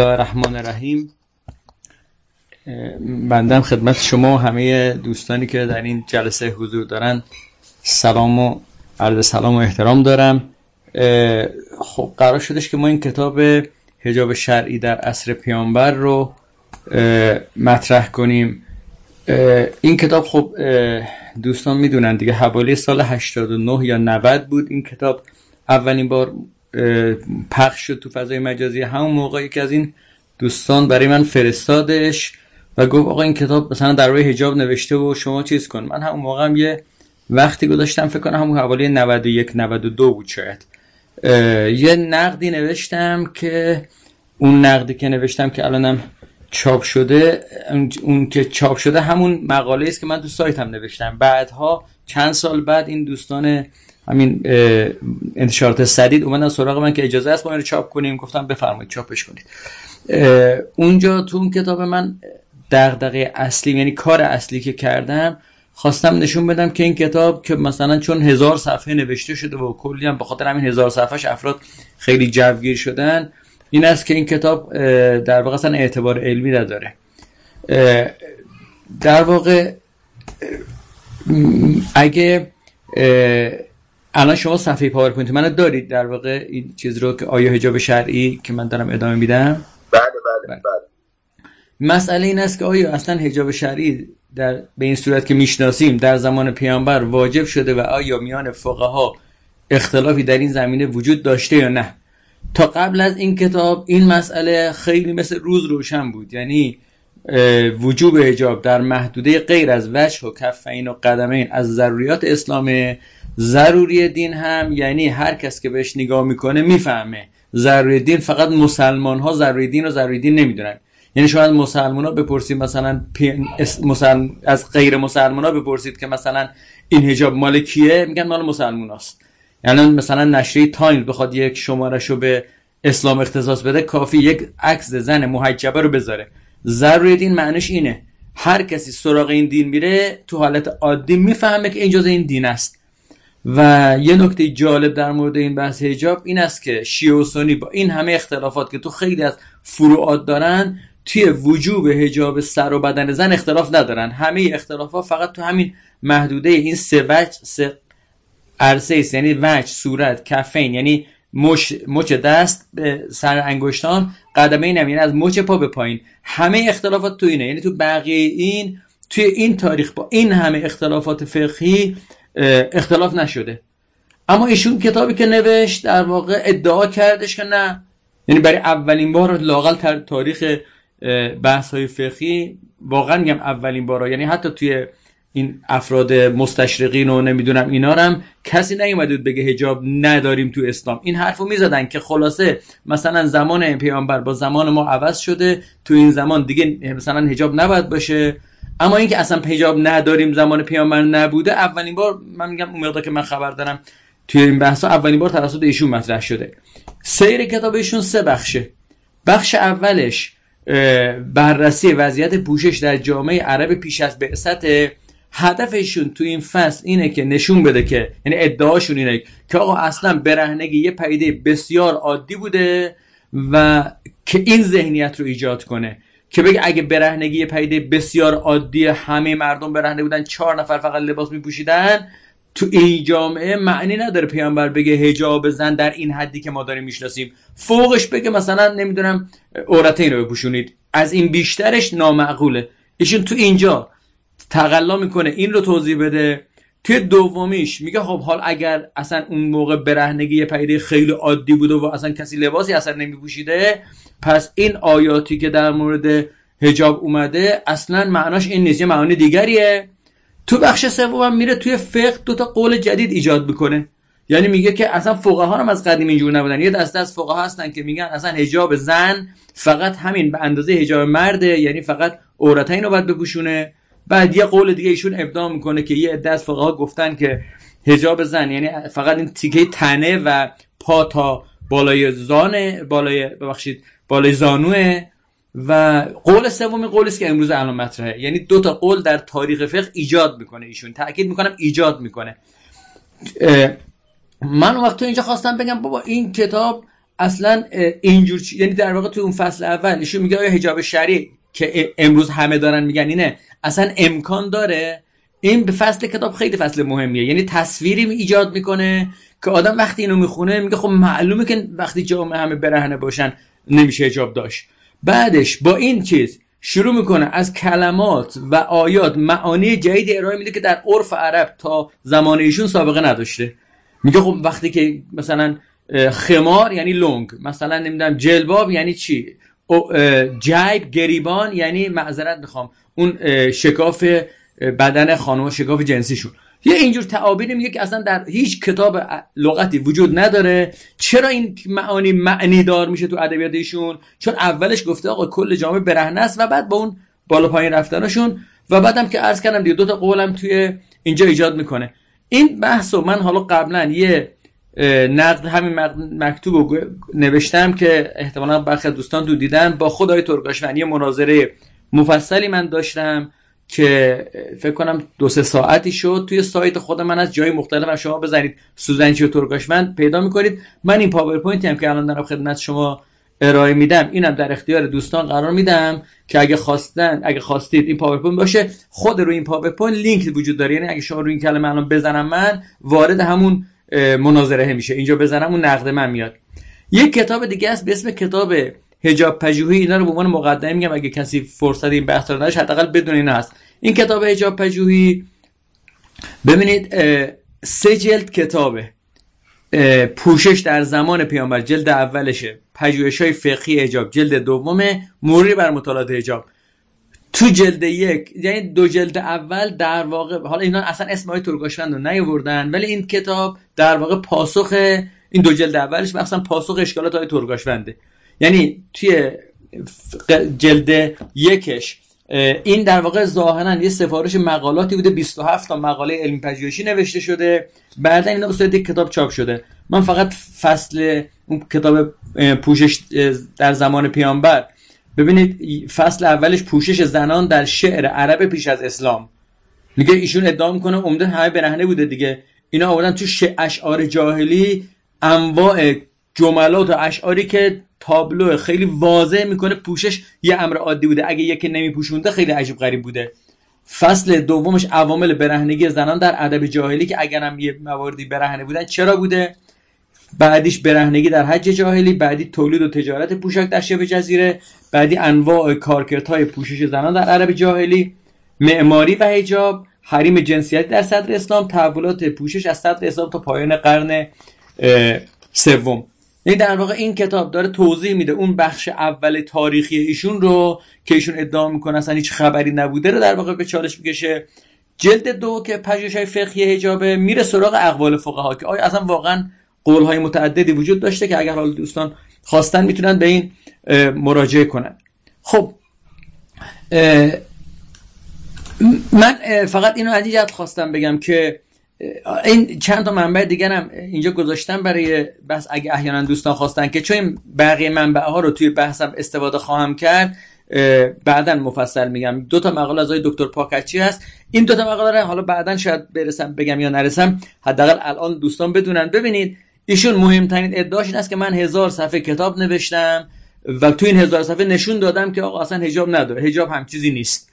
رحمان رحیم بندم خدمت شما و همه دوستانی که در این جلسه حضور دارن سلام و عرض سلام و احترام دارم. خب قرار شدش که ما این کتاب هجاب شرعی در عصر پیامبر رو مطرح کنیم. این کتاب خب دوستان می‌دونن دیگه حوالی سال 89 یا 90 بود. این کتاب اولین بار پخش شد تو فضای مجازی. همون موقعی که از این دوستان برای من فرستادش و گفت آقا این کتاب مثلا در روی حجاب نوشته و شما چیز کن. من همون موقع هم یه وقتی گذاشتم فکر کنم همون حوالی 91 92 بود شاید. یه نقدی نوشتم که اون نقدی که نوشتم که الانم چاپ شده اون که چاپ شده همون مقاله است که من تو سایتم نوشتم. بعدها چند سال بعد این دوستان همین انتشارات سدید اومدن سراغ من که اجازه است ما رو چاپ کنیم. گفتم بفرمایید چاپش کنید. اونجا تو اون کتاب من دغدغه اصلی یعنی کار اصلی که کردم خواستم نشون بدم که این کتاب که مثلا چون هزار صفحه نوشته شده و کلی هم به خاطر همین هزار صفحهش افراد خیلی جوگیر شدن این است که این کتاب در واقع اصلا اعتبار علمی نداره. در واقع اگه الان شما صفحه پاورپوینت منو دارید در واقع این چیز رو که آیا حجاب شرعی که من دارم ادامه میدم؟ بله بله بله, بله. مسئله این است که آیا اصلا حجاب شرعی در به این صورت که می‌شناسیم در زمان پیامبر واجب شده و آیا میان فقها اختلافی در این زمینه وجود داشته یا نه؟ تا قبل از این کتاب این مسئله خیلی مثل روز روشن بود. یعنی وجوب حجاب در محدوده غیر از وجه و کفین و قدمین از ضروریات اسلام ضروری دین هم یعنی هر کس که بهش نگاه می‌کنه می‌فهمه. ضروری دین فقط مسلمان ها ضروری دین و ضروری دین نمی‌دونن. یعنی شاید مسلمان ها بپرسید مثلا. از غیر مسلمان ها بپرسید که مثلا این هجاب مال کیه؟ میگن مال مسلمان هاست یعنی مثلا نشریه تایم بخواد یک شماره رو به اسلام اختصاص بده کافی یک عکس زن محجبه رو بذاره. ضروری دین معنیش اینه. هر کسی سراغ این دین میره تو حالت عادی می‌فهمه که این جز این دین است. و یه نکته جالب در مورد این بحث حجاب این است که شیعه و سنی با این همه اختلافات که تو خیلی از فروعات دارن توی وجوب حجاب سر و بدن زن اختلاف ندارن. همه اختلافات فقط تو همین محدوده این سه وجه سه عرصه است. یعنی وجه صورت کفین یعنی مچ مچ دست به سر انگشتان قدمه این یعنی از مچ پا به پایین. همه اختلافات تو اینه. یعنی تو بقیه این توی این تاریخ با این همه اختلافات فقهی اختلاف نشده. اما ایشون کتابی که نوشت در واقع ادعا کردش که نه. یعنی برای اولین بار لاقل تاریخ بحث های فقهی واقعا میگم اولین بار یعنی حتی توی این افراد مستشرقین و نمی‌دونم اینا هم کسی نیومده بود بگه هجاب نداریم تو اسلام. این حرفو می‌زدن که خلاصه مثلا زمان پیامبر با زمان ما عوض شده تو این زمان دیگه مثلا هجاب نباید باشه. اما اینکه اصلا هجاب نداریم زمان پیامبر نبوده اولین بار من میگم اون که من خبر دارم توی این بحثا اولین بار توسط ایشون مطرح شده. سیر کتاب ایشون سه بخشه. بخش اولش بررسی وضعیت پوشش در جامعه عرب پیش از بعثت هدفشون تو این فصل اینه که نشون بده که یعنی ادعاشون اینه که آقا اصلا برهنگی یه پیده بسیار عادی بوده و که این ذهنیت رو ایجاد کنه. که بگه اگه برهنگی یه پیده بسیار عادی همه مردم برهنه بودن چهار نفر فقط لباس میپوشیدن تو این جامعه معنی نداره پیامبر بگه هجاب زن در این حدی که ما داریم می‌شناسیم. فوقش بگه مثلا نمی‌دونم عورتین رو بپوشونید. از این بیشترش نامعقوله. ایشون تو اینجا تقلا می‌کنه. این رو توضیح بده. توی دومیش میگه خب حال اگر اصلا اون موقع برهنگی یه پیده خیلی عادی بوده و اصلا کسی لباسی اصلا نمیپوشیده پس این آیاتی که در مورد هجاب اومده اصلا معناش این نیست یه معانی دیگریه. تو بخش سوم میره توی فقه دو تا قول جدید ایجاد می‌کنه. یعنی میگه که اصلا فقها هم از قدیم اینجور نبودن. یه دسته از فقها هستن که میگن اصلا هجاب زن فقط همین به اندازه هجاب مرده یعنی فقط عورتین رو باید بپوشونه. بعد یه قول دیگه ایشون ابداع می‌کنه که یه عده از فقها گفتن که هجاب زن یعنی فقط این تیکه تنه و پا تا بالای زانه بالای ببخشید بالای زانوه و قول سومی قولی است که امروز الان مطرحه. یعنی دو تا قول در تاریخ فقه ایجاد می‌کنه ایشون. تاکید می‌کنم ایجاد می‌کنه. من وقت اینجا خواستم بگم بابا این کتاب اصلا اینجور یعنی در واقع تو اون فصل اول ایشون میگه آیا حجاب شرعی که امروز همه دارن میگن اینه اصلا امکان داره. این به فصل کتاب خیلی فصل مهمیه. یعنی تصویری ایجاد می‌کنه که آدم وقتی اینو می‌خونه میگه خب معلومه که وقتی جامعه همه برهنه باشن نمیشه حجاب داشت. بعدش با این چیز شروع می‌کنه از کلمات و آیات معانی جدید ارائه میده که در عرف عرب تا زمان ایشون سابقه نداشته. میگه خب وقتی که مثلا خمار یعنی لونگ مثلا نمی‌دونم جلباب یعنی چی؟ جیب گریبان یعنی معذرت می‌خوام. اون شکاف بدن خانم شکاف جنسیشون. یه اینجور تعابیری میگه که اصلا در هیچ کتاب لغتی وجود نداره. چرا این معانی معنی دار میشه تو ادبیات ایشون چون اولش گفته آقا کل جامعه برهنه است و بعد با اون بالا پایین رفتنشون. و بعدم که عرض کردم دیگه دو تا قولم توی اینجا ایجاد می‌کنه. این بحثو من حالا قبلا یه نقد همین مکتوب رو نوشتم که احتمالا برخی دوستان تو دیدن. با خود آقای ترکاشوند مناظره مفصلی من داشتم که فکر کنم دو سه ساعتی شد توی سایت خود من از جای مختلف شما بزنید. سوزنچی و ترکاشوند پیدا می‌کنید. من این پاورپوینتی هم که الان دارم خدمت شما ارائه میدم اینم در اختیار دوستان قرار میدم که اگه خواستن اگه خواستید این پاورپوینت باشه خود روی این پاورپوینت لینک وجود داره. یعنی اگه شما روی این کلمه الان بزنم من وارد همون مناظره میشه. اینجا بزنم اون نقد من میاد. یک کتاب دیگه است به اسم کتاب حجاب پژوهی اینا رو به عنوان مقدمه میگم اگه کسی فرصت این بحث رو نداشت حداقل بدون این هست. این کتاب حجاب پژوهی ببینید سه جلد کتابه. پوشش در زمان پیامبر جلد اولشه. پژوهش های فقهی حجاب جلد دومه مروری بر مطالعات حجاب. تو جلد یک یعنی دو جلد اول در واقع حالا اینا اصلا اسم های ترکاشوند رو نیاوردن ولی این کتاب در واقع پاسخ این دو جلد اولش مثلا پاسخ اشکالات های ترکاشونده یعنی توی جلد یکش این در واقع ظاهرا یه سفارش مقالاتی بوده 27 تا مقاله علمی پژوهشی نوشته شده بعدا اینا به صورت کتاب چاپ شده. من فقط فصل اون کتاب پوشش در زمان پیامبر. ببینید فصل اولش پوشش زنان در شعر عرب پیش از اسلام. میگه ایشون ادعا می‌کنه عمده همه برهنه بوده دیگه. اینا آوردن تو اشعار جاهلی انواع جملات و اشعاری که تابلو خیلی واضح می‌کنه پوشش یه امر عادی بوده. اگه یکی نمیپوشونده خیلی عجیب غریب بوده. فصل دومش عوامل برهنگی زنان در ادب جاهلی که اگر هم یه مواردی برهنه بودن چرا بوده؟ بعدیش برهنگی در حج جاهلی بعدی تولید و تجارت پوشاک در شبه جزیره بعدی انواع کارکردهای پوشش زنان در عرب جاهلی معماری و حجاب حریم جنسیتی در صدر اسلام تحولات پوشش از صدر اسلام تا پایان قرن سوم. این در واقع این کتاب داره توضیح میده اون بخش اول تاریخی ایشون رو که ایشون ادعا می‌کنه اصلا هیچ خبری نبوده رو در واقع به چالش می‌کشه. جلد دو که پژوهش های فقهی حجابه میره سراغ اقوال فقها که آیا اصلا واقعا قول های متعددی وجود داشته که اگر حال دوستان خواستن می‌تونن به این مراجعه کنن. خب من فقط اینو از خواستم بگم که این چند تا منبع دیگر هم اینجا گذاشتم برای بس اگه احیانا دوستان خواستن که چون بقیه منبع ها رو توی بحثم استفاده خواهم کرد بعدا مفصل میگم. دو تا مقاله از دکتر پاکچی هست؟ این دو تا مقاله رو حالا بعدا شاید برسم بگم یا نرسم حداقل الان دوستان بدونن. ببینید ایشون مهمترین ادعاش این است که من هزار صفحه کتاب نوشتم و تو این هزار صفحه نشون دادم که آقا اصلا حجاب نداره حجاب هم چیزی نیست.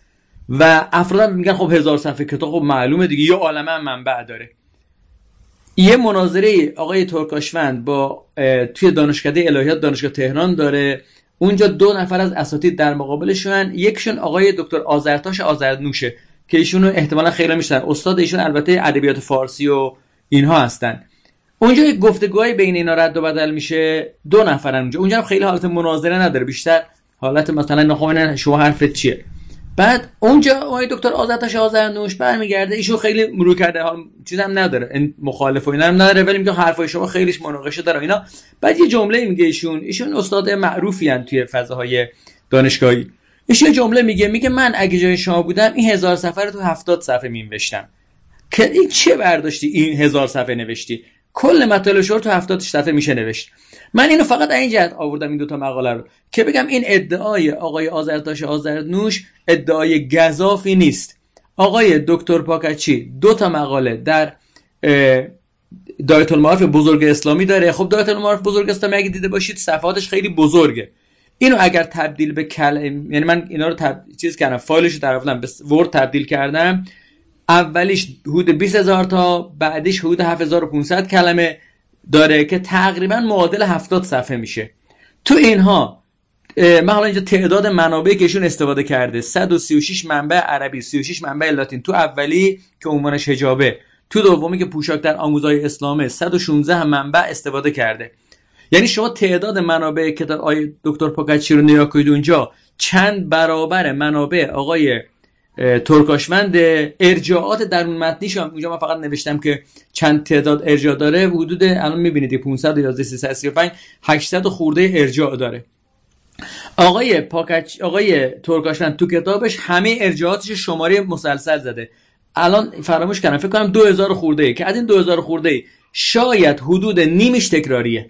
و افراد میگن خب هزار صفحه کتاب خب معلومه دیگه یه عالمه هم منبع داره. یه مناظره آقای ترکاشوند با توی دانشکده الهیات دانشگاه تهران داره. اونجا دو نفر از اساتید در مقابلشون یکشون آقای دکتر آزرتاش آزرنوشه که ایشون احتمالا خیلی میشن استاد ایشون البته ادبیات فارسی و اینها هستن. اونجا یک گفتگوهای بین اینا رد و بدل میشه. دو نفرن اونجا. اونجا خیلی حالت مناظره نداره. بیشتر حالت مثلا نخواهن شما حرفت چیه. بعد اونجا آقای دکتر آزادش آزرنوش برمیگرده ایشون خیلی مرو کرده حال چیزم نداره این مخالف و اینا هم نداره ولی میگه حرفای شما خیلیش مناقشه داره اینا. بعد یه جمله میگه ایشون ایشون استاد معروفی ان توی فضاهای دانشگاهی. ایشون جمله میگه میگه من اگه جای شما بودم این هزار صفحه رو تو هفتاد صفحه مینوشتم. که این چه برداشتی این هزار صفحه نوشتی؟ کل مطالب شما تو 70 صفحه میشه نوشت. من اینو فقط این جهت آوردم این دوتا مقاله رو که بگم این ادعای آقای آزرتاش آزرنوش ادعای گذافی نیست. آقای دکتر پاکچی دو تا مقاله در دایت المعارف بزرگ اسلامی داره. خب دایت المعارف بزرگ اسلامی اگه دیده باشید صفحاتش خیلی بزرگه. اینو اگر تبدیل به کل یعنی من اینا رو تب... چیز کردم فایلش رو در به ورد تبدیل کردم. اولیش حدود 20000 تا بعدش حدود 7500 کلمه داره که تقریبا معادل 70 صفحه میشه. تو اینها من حالا اینجا تعداد منابعی که ایشون استفاده کرده 136 منبع عربی 36 منبع لاتین. تو اولی که عنوانش حجابه. تو دومی که پوشاک در آموزهای اسلامه 116 منبع استفاده کرده. یعنی شما تعداد منابع که در آی دکتر پاکچی رو نگاه اونجا چند برابر منابع آقای ترکاشوند ارجاعات درون متنیش هم اونجا من فقط نوشتم که چند تعداد ارجاع داره. حدود الان می‌بینید 511 335 800 خورده ارجاع داره. آقای پاکچ آقای ترکاشوند تو کتابش همه ارجاعاتش شماره مسلسل زده. الان فراموش کردم فکر کنم 2000 خورده ای که از این 2000 خورده ای شاید حدود نیمش تکراریه.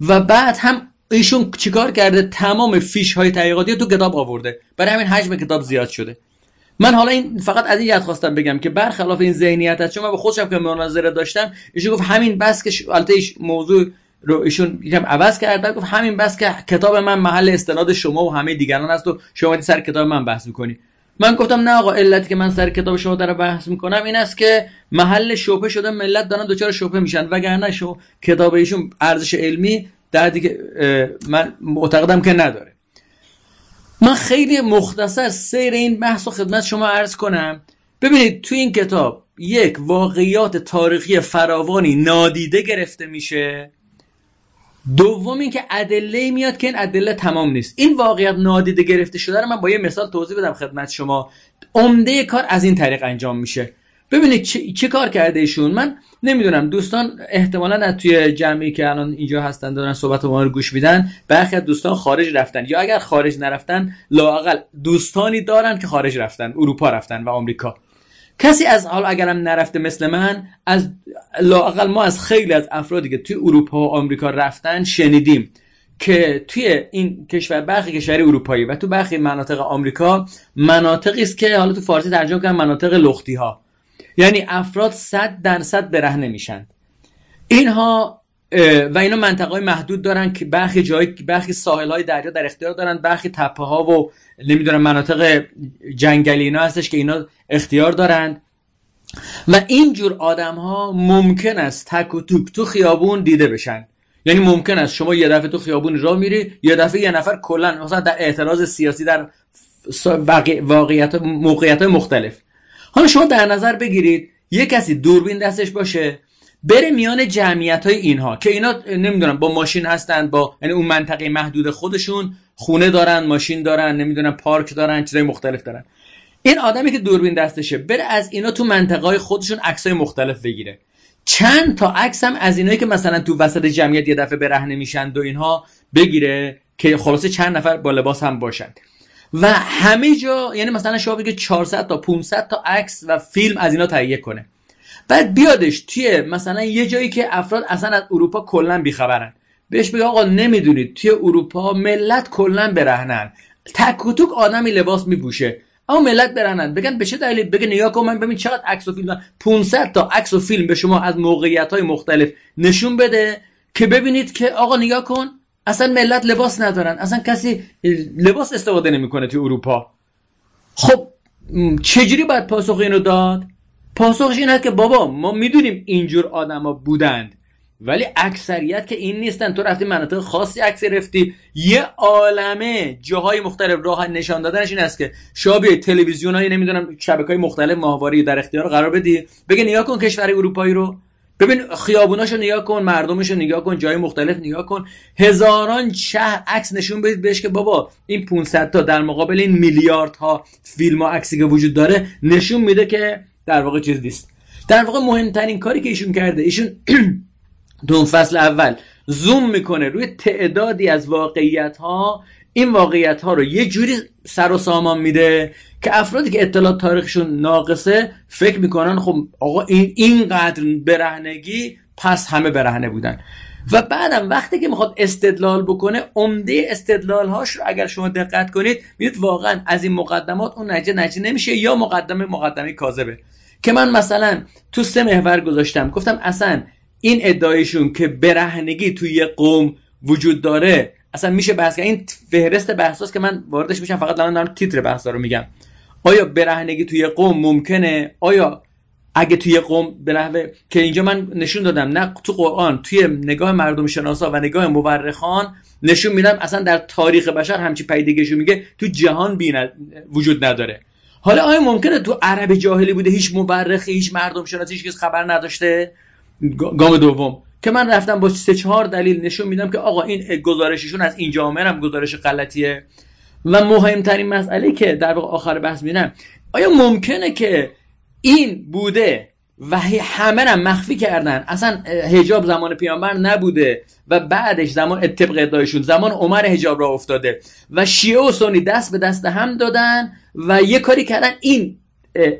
و بعد هم ایشون چیکار کرده؟ تمام فیش های تحقیقاتی تو کتاب آورده. برای همین حجم کتاب زیاد شده. من حالا این فقط از این یاد خواستم بگم که برخلاف این ذهنیت هست چون من به خودشم که مناظره داشتم ایشون گفت همین بس که البته موضوع رو ایشون یکم عوض کرد گفت همین بس که کتاب من محل استناد شما و همه دیگران هست و شما سر کتاب من بحث می‌کنی. من گفتم نه آقا علتی که من سر کتاب شما در بحث می‌کنم این است که محل شوپه شده ملت دارن دوچار شوپه میشن. وگرنه شو کتاب ایشون ارزش علمی در دیگه من معتقدم که نداره. من خیلی مختصر سیر این بحث و خدمت شما عرض کنم. ببینید تو این کتاب یک واقعیات تاریخی فراوانی نادیده گرفته میشه. دوم اینکه ادله میاد که این ادله تمام نیست. این واقعیت نادیده گرفته شده رو من با یه مثال توضیح بدم خدمت شما. عمده کار از این طریق انجام میشه. ببینید چه, کار کرده ایشون؟ من نمی‌دونم. دوستان احتمالا از توی جمعی که الان اینجا هستن دارن صحبت ما رو گوش میدن. برخی از دوستان خارج رفتن. یا اگر خارج نرفتن لاقل دوستانی دارن که خارج رفتن اروپا رفتن و آمریکا. کسی از حال اگرم نرفته مثل من از لاقل ما از خیلی از افرادی که توی اروپا و آمریکا رفتن شنیدیم که توی این کشور برخی کشوری اروپایی و تو برخی مناطق آمریکا مناطقی است که حالا تو فارسی ترجمه کردن مناطق لختی ها. یعنی افراد صد درصد برهنه میشن. اینها و اینا منطقه های محدود دارن که برخی جای برخی ساحل های دریا در اختیار دارن برخی تپه ها و نمی‌دونم مناطق جنگلی اینا هستش که اینا اختیار دارند و اینجور آدم ها ممکن است تک و توک تو خیابون دیده بشن. یعنی ممکن است شما یه دفعه تو خیابون راه میری یه دفعه یه نفر کلا مثلا در اعتراض سیاسی در واقعیت موقعیت مختلف. حالا شما در نظر بگیرید یه کسی دوربین دستش باشه بره میان جمعیت های اینها که اینا نمی‌دونم با ماشین هستند با یعنی اون منطقه محدود خودشون خونه دارن ماشین دارن نمی‌دونم پارک دارن چیزای مختلف دارن. این آدمی که دوربین دستشه بره از اینا تو منطقه های خودشون عکسای مختلف بگیره. چند تا عکس هم از اینایی که مثلا تو وسط جمعیت یه دفعه برهنه میشن و اینها بگیره که خلاصه چند نفر با لباس هم باشن. و همه جا یعنی مثلا شما بگه 400 تا 500 تا عکس و فیلم از اینا تهیه کنه. بعد بیادش توی مثلا یه جایی که افراد اصلا از اروپا کلا بیخبرن. بهش بگه آقا نمی‌دونید توی اروپا ملت کلا برهنن. تک و توک آدمی لباس میپوشه. اما ملت برهنن. بگن به چه دلیل؟ بگه نگاه کن من ببین چقدر عکس و فیلم 500 تا عکس و فیلم به شما از موقعیت های مختلف نشون بده که ببینید که آقا نگاه کن اصلا ملت لباس ندارن. اصلا کسی لباس استفاده نمی‌کنه توی اروپا. خب چجوری باید پاسخ اینو داد؟ پاسخش این که بابا ما می‌دونیم اینجور آدما بودند ولی اکثریت که این نیستن. تو رفتی مناطق خاصی عکس رفتی یه عالمه جاهای مختلف راه نشان دادنش این است که بیای تلویزیون های نمی‌دونم شبکه های مختلف ماهواره در اختیار قرار بدی. بگه نیا کن کشور اروپایی رو. ببین خیابوناشو نگاه کن مردمشو نگاه کن جای مختلف نگاه کن. هزاران شهر عکس نشون بدید بهش که بابا این 500 تا در مقابل این میلیاردها فیلم و عکسی که وجود داره نشون میده که در واقع چیز نیست. در واقع مهمترین کاری که ایشون کرده ایشون دون فصل اول زوم می‌کنه روی تعدادی از واقعیت ها این واقعیت ها رو یه جوری سر و سامان میده که افرادی که اطلاعات تاریخشون ناقصه فکر می‌کنن خب آقا این اینقدر برهنگی پس همه برهنه بودن. و بعدم وقتی که می‌خواد استدلال بکنه عمده استدلال هاش رو اگر شما دقت کنید میید واقعا از این مقدمات اون نجه نجه نمیشه یا مقدمه مقدمه کاذبه. که من مثلا تو سه محور گذاشتم. گفتم اصلا این ادعایشون که برهنگی توی قوم وجود داره اصلا میشه بحث کرد. این فهرست بحثاست که من واردش میشم فقط الان دارم تیتر بحثا رو میگم. آیا برهنگی توی قوم ممکنه؟ آیا اگه توی قوم به نحوه که اینجا من نشون دادم نه تو قرآن توی نگاه مردم شناسا و نگاه مورخان نشون میدم اصلا در تاریخ بشر همچی پیدگیشو میگه تو جهان بین وجود نداره. حالا آیا ممکنه تو عرب جاهلی بوده هیچ مورخی هیچ مردم شناسی هیچ خبر نداشته؟ گام دوم. که من رفتم با سه چهار دلیل نشون میدم که آقا این گزارششون از این جامعه هم گزارش غلطیه. و مهمترین مسئله که در واقع آخر بحث میدم آیا ممکنه که این بوده و همه هم مخفی کردن؟ اصلا هجاب زمان پیامبر نبوده و بعدش زمان طبق ادعایشون زمان عمر هجاب را افتاده و شیعه و سنی دست به دست هم دادن و یه کاری کردن این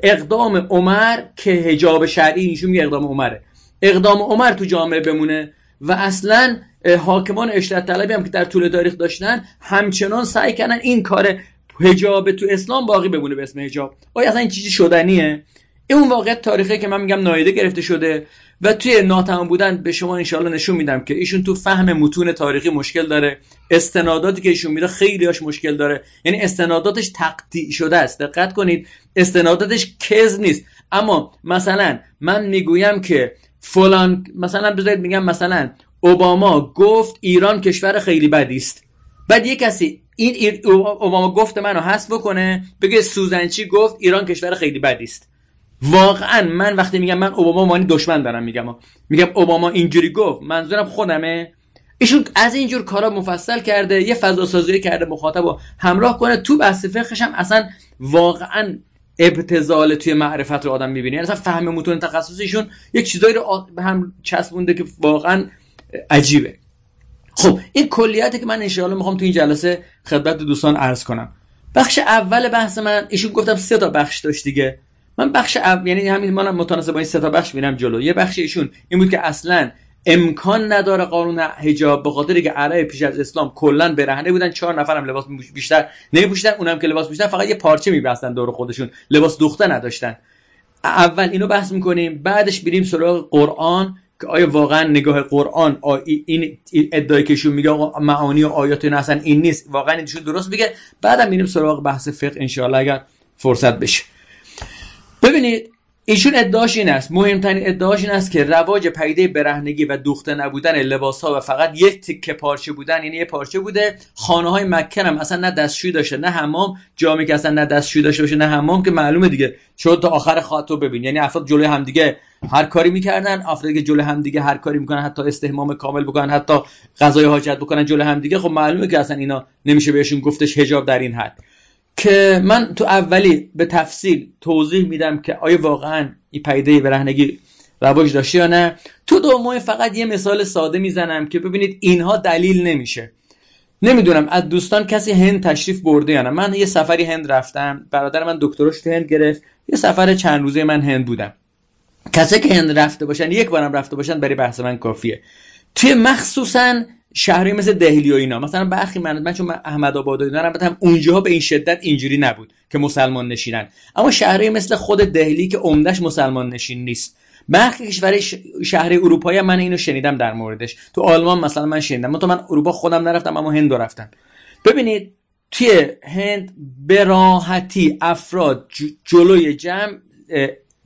اقدام عمر که هجاب شرعی نشون میگه اقدام عمره. اقدام عمر تو جامعه بمونه و اصلا حاکمان اشتت طلبی هم که در طول تاریخ داشتن همچنان سعی کردن این کار هجاب تو اسلام باقی بمونه به اسم هجاب آیا اصلا این چیزی شدنیه؟ این اون واقعیت تاریخی که من میگم نایده گرفته شده و توی ناتمام بودن به شما انشالله نشون میدم که ایشون تو فهم متون تاریخی مشکل داره. استناداتی که ایشون میده خیلی هاش مشکل داره. یعنی استناداتش تقطیع شده است. دقت کنید استناداتش کز نیست. اما مثلا من می‌گویم که فلان مثلا بذارید میگم مثلا اوباما گفت ایران کشور خیلی بدی است. بعد یه کسی این اوباما گفت منو حذف بکنه بگه سوزنچی گفت ایران کشور خیلی بدی است. واقعا من وقتی میگم من اوباما مانی دشمن دارم میگم. میگم اوباما اینجوری گفت. منظورم خودمه. ایشون از اینجور کارا مفصل کرده یه فضا سازی کرده مخاطب رو همراه کنه. تو بحث فقهش هم اصلا واقعا ابتزال توی معرفت رو آدم می‌بینه. یعنی اصلا فهم متون تخصصیشون یک چیزایی رو به هم چسبونده که واقعا عجیبه. خب این کلیاتی که من انشاءالله می‌خوام تو این جلسه خدمت دوستان عرض کنم. بخش اول بحث من ایشون گفتم سه تا بخش داشت دیگه. من بخش اول یعنی همین من متناسب با این سه تا بخش میرم جلو. یه بخش ایشون این بود که اصلا امکان نداره قانون حجاب به خاطر که عرب پیش از اسلام کلا برهنه بودن چهار نفرم لباس بیشتر نمیپوشیدن اونم که لباس پوشیدن فقط یه پارچه میبستن دور خودشون. لباس دوخته نداشتن. اول اینو بحث می‌کنیم بعدش بریم سراغ قرآن. که آیا واقعا نگاه قرآن این ادعای که میگه معانی و آیات این اصلا این نیست. واقعا اینشون درست میگه. بعدم میریم سراغ بحث فقه انشاءالله اگر فرصت بشه. ببینید ایشون ادعاش این است. مهمترین ادعاش این است که رواج پیده برهنگی و دوخته نبودن لباس ها و فقط یک تکه پارچه بودن یعنی یه پارچه بوده. خانه های مکه هم اصلا نه دستشوی داشته نه حمام. جامی که اصلا نه دستشوی داشته باشه نه حمام که معلومه دیگه. چون تا آخر خاطر ببین. یعنی افراد جلوی همدیگه هر کاری می‌کردن افرادی که جلوی همدیگه هر کاری می‌کنن حتی استحمام کامل بکنن حتی غذای حاجت بکنن جلوی همدیگه خب معلومه که اصلا اینا نمیشه بهشون گفتش حجاب در این حد. که من تو اولی به تفصیل توضیح میدم که آیا واقعا این پیده برهنگی رواج داشته یا نه. تو دومای فقط یه مثال ساده می‌زنم که ببینید اینها دلیل نمیشه. نمی‌دونم از دوستان کسی هند تشریف برده یا نه. من یه سفری هند رفتم برادر من دکترش تو هند گرفت. یه سفر چند روزه من هند بودم. کسی که هند رفته باشن یک بارم رفته باشن برای بحث من کافیه. توی مخصوصا شهری مثل دهلی و اینا مثلا برخی من من چون احمد آباد و اینا هم اونجاها به این شدت اینجوری نبود که مسلمان نشینن. اما شهری مثل خود دهلی که عمدش مسلمان نشین نیست. برخی کشور شهر اروپایی من اینو شنیدم در موردش. تو آلمان مثلا من شنیدم. تو من اروپا خودم نرفتم اما هند رفتم ببینید توی هند به راحتی افراد جلوی جمع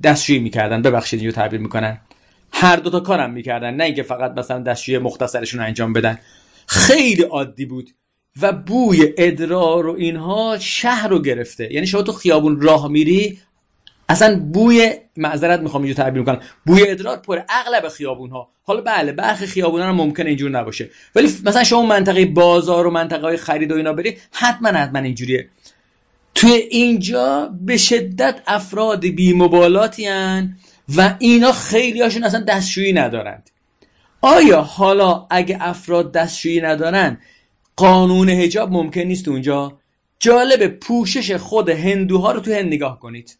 دستشویی می‌کردن. ببخشید اینو تعبیر می‌کنن. هر دوتا کارم می‌کردن. نه اینکه فقط مثلا دستشوی مختصرشون انجام بدن. خیلی عادی بود و بوی ادرار و اینها شهر رو گرفته. یعنی شما تو خیابون راه میری اصلا بوی معذرت می‌خوام اینجا تعبیر کنم. بوی ادرار پر اغلب خیابون ها حالا بله برخی خیابون ها ممکنه اینجور نباشه. ولی مثلا شما منطقه بازار و منطقه های خرید و اینا بری حتما حتما اینجوریه. توی اینجا به شدت افراد بی مبالاتی و اینا خیلی هاشون اصلا دستشویی ندارند. آیا حالا اگه افراد دستشویی ندارن قانون هجاب ممکن نیست اونجا؟ جالب پوشش خود هندوها رو تو هند نگاه کنید.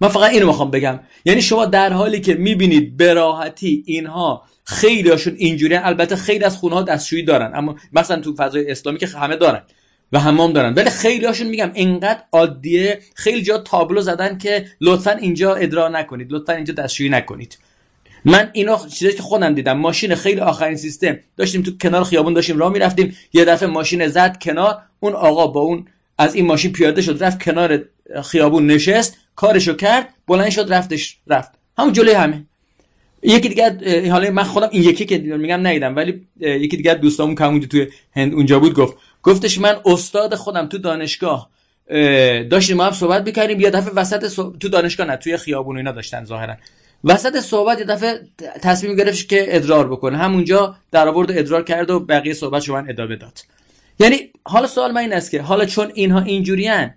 من فقط اینو می‌خوام بگم. یعنی شما در حالی که می‌بینید براحتی اینها خیلی هاشون اینجوری البته خیلی از خونه ها دستشویی دارن اما مثلا تو فضای اسلامی که همه دارن. و حمام دارن. ولی خیلی هاشون میگم اینقدر عادیه. خیلی جا تابلو زدن که لطفا اینجا ادرا نکنید. لطفا اینجا دستشویی نکنید. من اینا چیزی که خودم دیدم. ماشین خیلی آخرین سیستم. داشتیم تو کنار خیابون داشتیم راه می‌رفتیم. یه دفعه ماشین زد کنار. اون آقا با اون از این ماشین پیاده شد رفت کنار خیابون نشست. کارشو کرد. بلند شد رفتش رفت. همون جلوی همه. یکی دیگه حالا من خودم این یکی که میگم ندیدم ولی یکی دیگه دوستامون که اونجا توی هند اونجا بود گفت گفتش من استاد خودم تو دانشگاه داشتیم ما هم صحبت می‌کردیم یه دفعه وسط تو دانشگاه نه توی خیابون اینا داشتن ظاهرا. وسط صحبت یه دفعه تصمیم گرفت که ادرار بکنه. همونجا در آورد ادرار کرد و بقیه صحبت شما ادامه داد. یعنی حالا سوال من این است که حالا چون اینها اینجوریان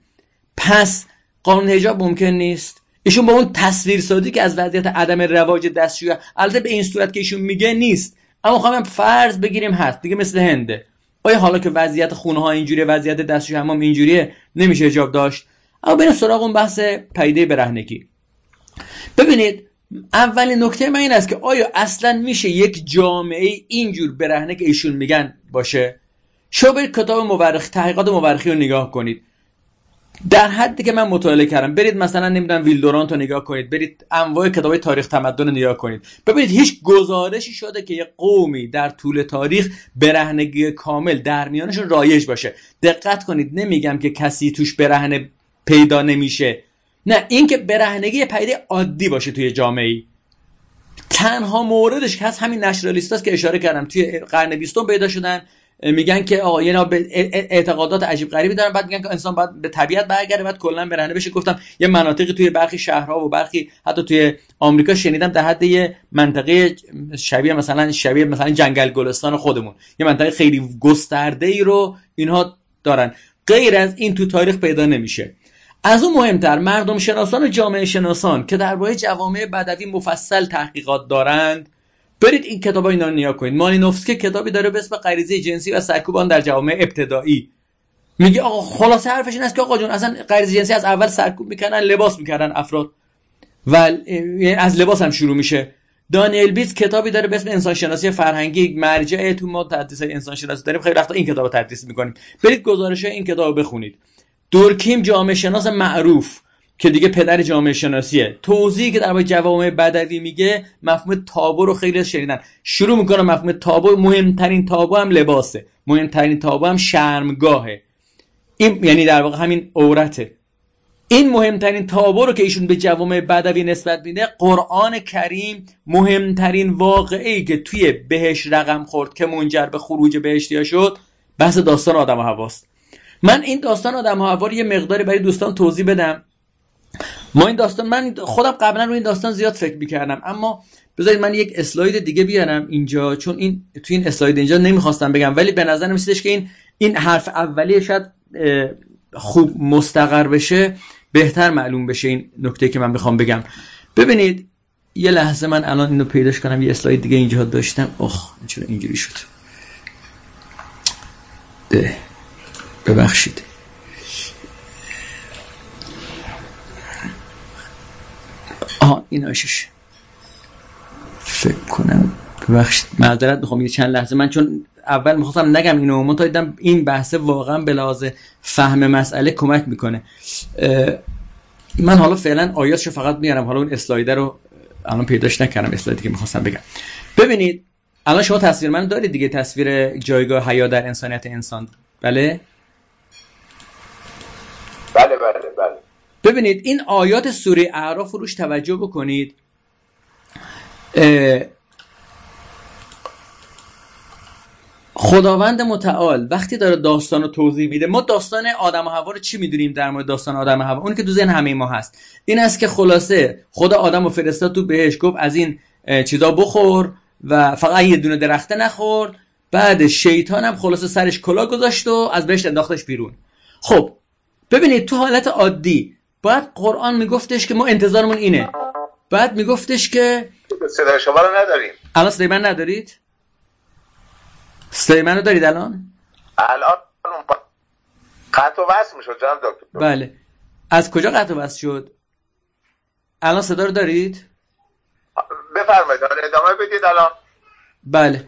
پس قانون حجاب ممکن نیست؟ ایشون با اون تصویر سازی که از وضعیت عدم رواج دستشویی البته به این صورت که ایشون میگه نیست. اما خواهم فرض بگیریم هست دیگه مثل هنده. آیا حالا که وضعیت خونه ها اینجوریه وضعیت دستشویی حمام اینجوریه نمیشه حجاب داشت. اما بریم سراغ اون بحث پیده برهنگی. ببینید اولین نکته من این است که آیا اصلا میشه یک جامعه اینجور برهنه که ایشون میگن باشه؟ شما برید کتاب مورخ تحقیقات مورخی رو نگاه کنید. در حدی که من مطالعه کردم. برید مثلا نمی‌دونم ویلدورانت رو نگاه کنید. برید انواع کتاب تاریخ تمدن رو نگاه کنید. ببینید هیچ گزارشی شده که یه قومی در طول تاریخ برهنگی کامل در میانشون رایج باشه. دقت کنید نمیگم که کسی توش برهنه پیدا نمیشه. نه این که برهنگی پیده عادی باشه توی جامعه ای تنها موردش که هست همین نشرالیست که اشاره کردم. توی قرن بیستم پیدا شدن. میگن که آقا یه اعتقادات عجیب غریبی دارن. بعد میگن که انسان باید به طبیعت برگرده بعد کلا برهنه بشه. گفتم یه مناطقی توی برخی شهرها و برخی حتی توی آمریکا شنیدم در حد یه منطقه شبیه مثلا شبیه مثلا جنگل گلستان خودمون. یه منطقه خیلی گسترده ای رو اینها دارن. غیر از این تو تاریخ پیدا نمیشه. از اون مهمتر مردم شناسان و جامعه شناسان که درباره جوامع بدوی مفصل تحقیقات دارند برید این کتاب اینا رو نگاه کنید. مالینوفسکی کتابی داره به اسم غریزه جنسی و سرکوبان در جوامع ابتدایی. میگه آقا خلاصه حرفش این است که آقا جون اصلا غریزه جنسی از اول سرکوب می‌کردن لباس می‌کردن افراد. و یعنی از لباس هم شروع میشه. دانیل بیت کتابی داره به اسم انسان شناسی فرهنگی مرجع تو ما تدریس انسان شناسی داریم. خیلی وقتا این کتاب رو تدریس می‌کنیم. برید گزارش این کتاب بخونید. دورکیم جامعه شناس معروف. که دیگه پدر جامعه شناسیه. توضیحی که در جوامع بدوی میگه مفهوم تابو رو خیلی شنیدن. شروع می‌کنه مفهوم تابو. مهمترین تابو هم لباسه. مهمترین تابو هم شرمگاهه. این یعنی در واقع همین عورته. این مهمترین تابو رو که ایشون به جوامع بدوی نسبت میده قرآن کریم مهمترین واقعی که توی بهش رقم خورد که منجر به خروج بهشتیا شد بحث داستان آدم و هواست من این داستان آدم و هوا یه مقداری برای دوستان توضیح بدم. ما این داستان من خودم قبلا رو این داستان زیاد فکر می‌کردم. اما بذارید من یک اسلاید دیگه بیارم اینجا چون این تو این اسلاید اینجا نمی‌خواستم بگم. ولی به نظر میسیدش که این این حرف اولیه شاید خوب مستقر بشه بهتر معلوم بشه این نکته که من می‌خوام بگم. ببینید یه لحظه من الان اینو پیداش کنم یه اسلاید دیگه اینجا داشتم. اخ چرا اینجوری شد؟ ده. ببخشید. آها این آشش فکر کنم. ببخشید معذرت می‌خوام یه چند لحظه. من چون اول می‌خواستم نگم اینو من دیدم این بحث واقعا به لحاظ فهم مسئله کمک می‌کنه. من حالا فعلا آیاتشو فقط میارم حالا اون اسلایده رو الان پیداش نکردم اسلایدی که می‌خواستم بگم. ببینید الان شما تصویر من دارید دیگه تصویر جایگاه حیا در انسانیت انسان. بله بله بله ببینید این آیات سوره اعراف روش توجه بکنید. خداوند متعال وقتی داره داستان رو توضیح میده ما داستان آدم و هوا رو چی می‌دونیم در مورد داستان آدم و هوا اون که تو ذهن همه ما هست. این است که خلاصه خدا آدم و فرستاد تو بهش گفت از این چیزا بخور و فقط یه دونه درخته نخور. بعد شیطان هم خلاصه سرش کلا گذاشت و از بهش انداختش بیرون. خب ببینید تو حالت عادی باید قرآن میگفتش که ما انتظارمون اینه. بعد میگفتش که صدای شما رو نداریم. الان صدای من ندارید؟ صدای من رو دارید الان؟ الان قطع و وصل می‌شد جناب دکتر. بله. از کجا قطع و وصل شد؟ الان صدا رو دارید؟ بفرمایید آره، ادامه بدید الان. بله.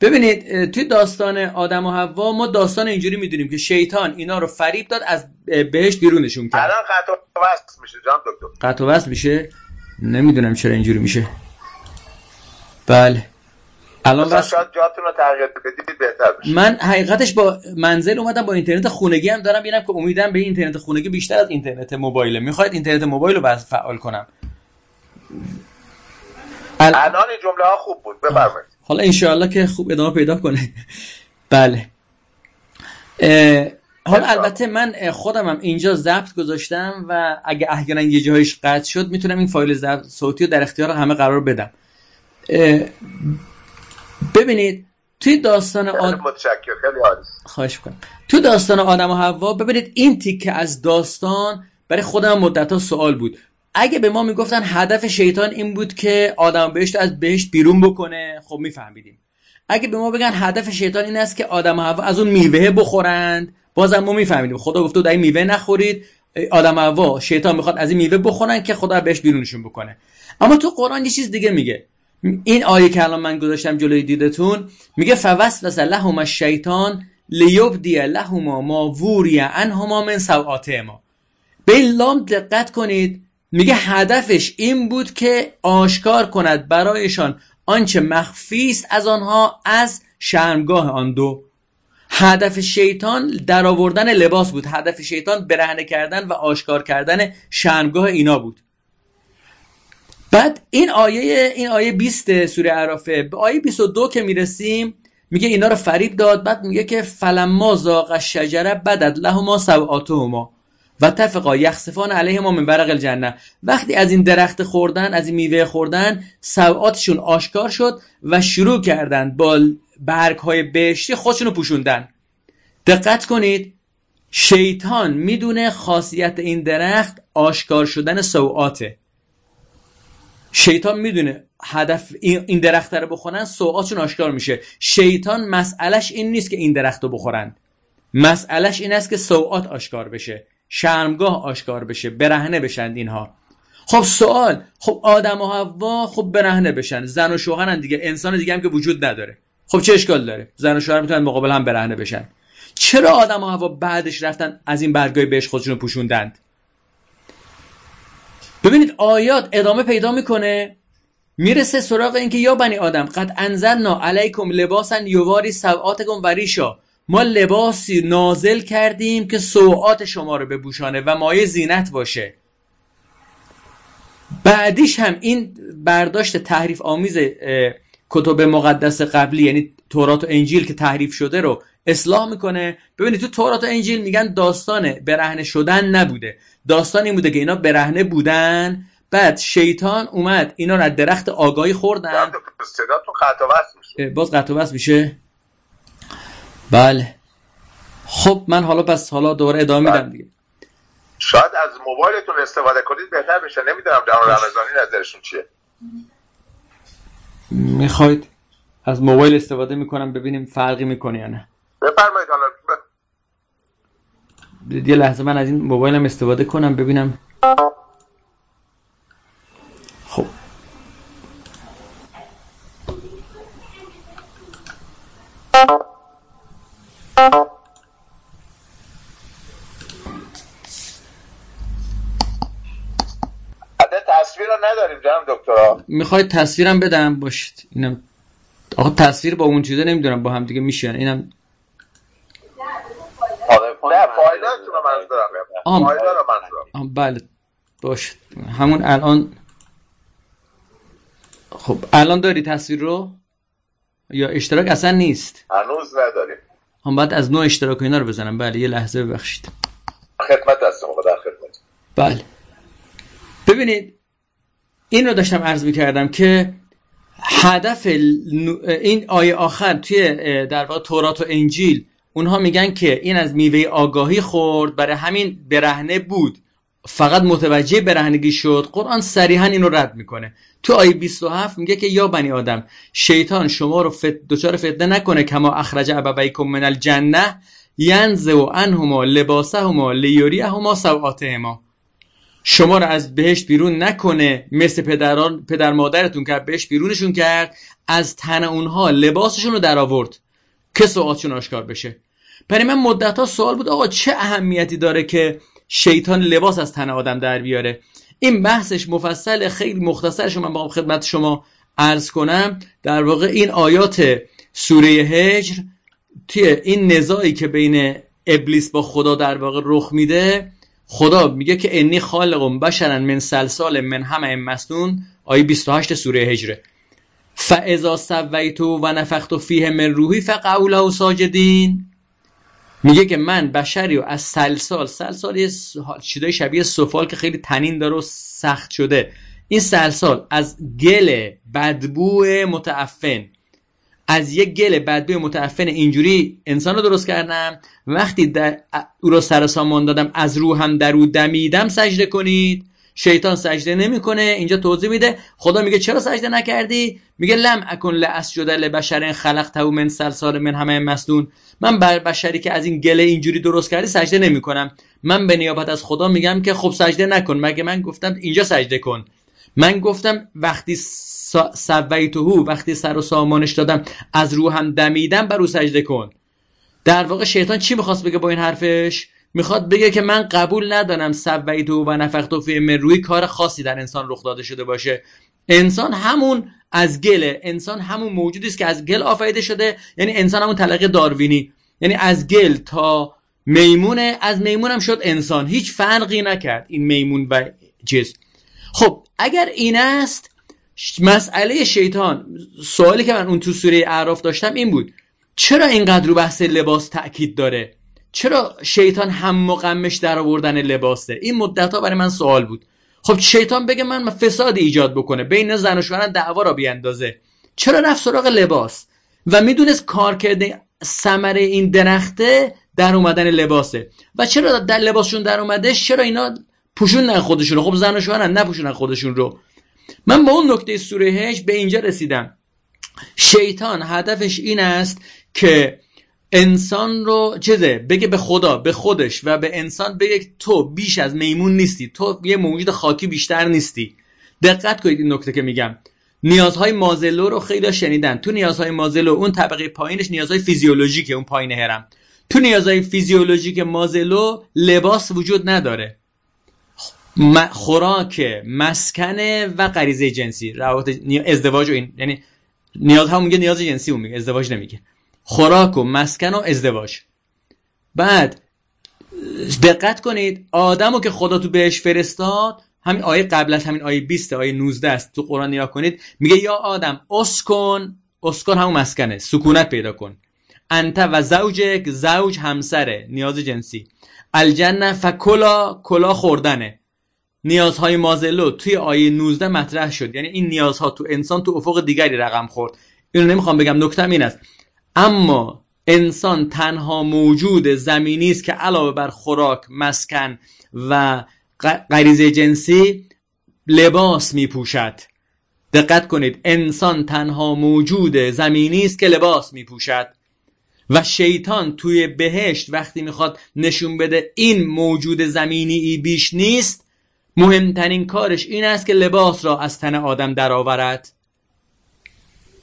ببینید توی داستان آدم و حوا ما داستان اینجوری می‌دونیم که شیطان اینا رو فریب داد از بهش بیرونشون کرد. الان قطع و وصل میشه جان دکتر. قطع و وصل میشه؟ نمی‌دونم چرا اینجوری میشه. بله. الان مثلا بس شاید جاتون رو تغییر بدید بهتر بشه من حقیقتش با منزل اومدم با اینترنت خونگی هم دارم ببینم که امیدم به اینترنت خونگی بیشتر از اینترنت موبایله. می‌خواید اینترنت موبایل رو بس فعال کنم؟ ال... الان این جمله ها خوب بود بفرمایید. حالا انشاءالله که خوب ادامه پیدا کنه. بله. حالا. البته من خودم هم اینجا ضبط گذاشتم و اگه احیانا یه جایش قطع شد می‌تونم این فایل ضبط صوتی رو در اختیار همه قرار بدم. ببینید توی داستان خیلی آد... متشکر خیلی عالی. خواهش می‌کنم. تو داستان آدم و حوا ببینید این تیکه از داستان برای خودم مدت ها سوال بود. اگه به ما می‌گفتن هدف شیطان این بود که آدم بهشت از بهشت بیرون بکنه خب میفهمیدیم. اگه به ما بگن هدف شیطان این است که آدم و حوا از اون میوه بخورند بازم ما میفهمیدیم. خدا گفته در این میوه نخورید آدم و حوا شیطان می‌خواد از این میوه بخورن که خدا بهش بیرونشون بکنه. اما تو قرآن یه چیز دیگه میگه. این آیه که الان من گذاشتم جلوی دیدتون میگه فوسوس لهما الشیطان لیبدی لهما ما ووری عنهما من سوآتهما. به لام دقت کنید. میگه هدفش این بود که آشکار کند برایشان آنچه مخفی است از آنها از شرمگاه آن دو. هدف شیطان در آوردن لباس بود. هدف شیطان برهنه کردن و آشکار کردن شرمگاه اینا بود. بعد این آیه این آیه 20 سوره عرافه به آیه 22 که می‌رسیم میگه اینا رو فریب داد. بعد میگه که فلما زاغ الشجره بدت لهما سوآتهما. و تفقا یخسفان علیهما من برق الجنه. وقتی از این درخت خوردن از این میوه خوردن سوآتشون آشکار شد و شروع کردن با برگ های بهشتی خودشون رو پوشوندن. دقت کنید شیطان می‌دونه خاصیت این درخت آشکار شدن سوآته. شیطان می‌دونه هدف این درخت رو بخورن سوءاتشون آشکار میشه. شیطان مسئلش این نیست که این درخت رو بخورن. مسئلش این است که سوءات آشکار بشه. شرمگاه آشکار بشه برهنه بشن اینها. خب سوال خب آدم و حوا خب برهنه بشن. زن و شوهرن دیگه انسان دیگه هم که وجود نداره. خب چه اشکال داره؟ زن و شوهر می‌تونن مقابل هم برهنه بشن. چرا آدم و حوا بعدش رفتن از این برگای بهش خودشون رو پوشوندند؟ ببینید آیات ادامه پیدا می‌کنه. می‌رسه سراغ اینکه یا بنی آدم قد انزلنا علیکم لباسا یواری سوآتکم و ما لباسی نازل کردیم که سوعات شما رو بپوشانه و مایه زینت باشه. بعدیش هم این برداشت تحریف آمیز کتب مقدس قبلی یعنی تورات و انجیل که تحریف شده رو اصلاح می‌کنه. ببینید تو تورات و انجیل میگن داستان برهنه شدن نبوده. داستان این بوده که اینا برهنه بودن. بعد شیطان اومد اینا رو از درخت آگاهی خوردن. صداتون قطع میشه. باز قطع میشه؟ بله. خب من حالا پس حالا دوباره ادامه میدم دیگه. شاید از موبایلتون استفاده کنید بهتر بشه. نمی‌دونم جناب رمضانی نظرشون چیه. می‌خواید از موبایل استفاده می‌کنم ببینیم فرقی می‌کنه یا نه. بفرمایید حالا. ب- یه لحظه من از این موبایلم استفاده کنم ببینم. نداریم جناب دکترا. می‌خواید تصویرم بدم؟ باشید. اینم آقا تصویر با اون چیزه نمی‌دونم با هم دیگه میشن اینم نه فایلاتون رو منظورم آم. فایلا رو منظورم بله. باشید. همون الان خب الان داری تصویر رو؟ یا اشتراک اصلا نیست؟ هنوز نداریم. هم باید از نوع اشتراک و اینا رو بزنم. بله یه لحظه ببخشید. خدمت هستم آقا در خدمت. بله. ببینید این رو داشتم عرض می‌کردم که هدف این آیه آخر توی در واقع تورات و انجیل اونها میگن که این از میوه آگاهی خورد برای همین برهنه بود. فقط متوجه برهنگی شد. قرآن صریحا این رو رد می‌کنه. تو آیه 27 میگه که یا بنی آدم شیطان شما رو فت... دچار فتنه نکنه کما اخرج ابویکم من الجنه ینزع عنهما لباسهما لیریهما سوآتهما. شما رو از بهشت بیرون نکنه مثل پدران پدر مادرتون که از بهشت بیرونشون کرد از تن اونها لباسشون رو در آورد که سوعاتشون آشکار بشه. برای من مدت ها سوال بود آقا چه اهمیتی داره که شیطان لباس از تن آدم در بیاره؟ این بحثش مفصل خیلی مختصرش من با خدمت شما ارز کنم. در واقع این آیات سوره هجر توی این نزاعی که بین ابلیس با خدا در واقع رخ میده خدا میگه که انی خالقم بشرن من سلسال من همه مسنون آیه 28 سوره هجره. فاذا سویتو و نفخت فیه من روحی فقعوا ساجدین میگه که من بشری و از سلسال سلسال یه چیزای شبیه سفال که خیلی تنین داره و سخت شده. این سلسال از گل بدبو متعفن. از یک گل بدبو متعفن اینجوری انسان رو درست کردم. وقتی در او رو سر سامان دادم از روحم در او دمیدم سجده کنید. شیطان سجده نمی‌کنه اینجا توضیح میده. خدا میگه چرا سجده نکردی؟ میگه لم اکن لاسجد لبشر خلقته من سلسال من همه مسنون من بر بشری که از این گله اینجوری درست کردی سجده نمی‌کنم. من به نیابت از خدا میگم که خب سجده نکن. مگه من گفتم اینجا سجده کن؟ من گفتم وقتی سویتهو وقتی سر و سامانش دادم از روحم دمیدم بر او سجده کن. در واقع شیطان چی می‌خواست بگه با این حرفش؟ می‌خواد بگه که من قبول ندارم سویتو و نفخت فی من روی کار خاصی در انسان رخ داده شده باشه. انسان همون از گله انسان همون موجودی است که از گل آفریده شده یعنی انسان همون تلقی داروینی. یعنی از گل تا میمونه از میمون هم شد انسان. هیچ فرقی نکرد این میمون و چیز خب اگر این است مسئله شیطان سوالی که من اون تو سوره اعراف داشتم این بود چرا اینقدر رو بحث لباس تاکید داره؟ چرا شیطان هم مقمش در آوردن لباسه؟ این مدت ها برای من سوال بود. خب شیطان بگه من فساد ایجاد بکنه بین زن و شوهران دعوا را بیاندازه. چرا رفت سراغ لباس؟ و می‌دونست کار کرده ثمره این درخته در اومدن لباسه. و چرا در لباسشون در اومده؟ چرا اینا پوشون خودشون رو. خب زن و شوهرن نپوشونن خودشون رو. من با اون نکته سوره هج به اینجا رسیدم. شیطان هدفش این است که انسان رو چیزه بگه به خدا به خودش و به انسان بگه تو بیش از میمون نیستی. تو یه موجود خاکی بیشتر نیستی. دقت کنید این نکته که میگم. نیازهای مازلو رو خیلی شنیدن. تو نیازهای مازلو اون طبقه پایینش نیازهای فیزیولوژیکه اون پایین هرم. تو نیازهای فیزیولوژیک مازلو لباس وجود نداره. خوراک مسکنه و غریزه جنسی. روابط ازدواج و این. یعنی نیاز هم میگه نیاز جنسی اون میگه ازدواج نمیگه. خوراک و مسکن و ازدواج. بعد دقت کنید آدمو که خدا تو بهش فرستاد همین آیه قبل از همین آیه 20 آیه 19 است تو قرآن نیا کنید میگه یا آدم اسکن اسکن همون مسکنه سکونت پیدا کن. انت و زوجک زوج همسره نیاز جنسی. الجنه فکلا کلا خوردنه. نیازهای مازلو توی آیه 19 مطرح شد. یعنی این نیازها تو انسان تو افق دیگری رقم خورد. اینو نمی‌خوام بگم نکتم این است. اما انسان تنها موجود زمینی است که علاوه بر خوراک مسکن و غریزه جنسی لباس می پوشد دقت کنید انسان تنها موجود زمینی است که لباس می پوشد و شیطان توی بهشت وقتی می‌خواد نشون بده این موجود زمینی بیش نیست مهمترین کارش این است که لباس را از تن آدم درآورد.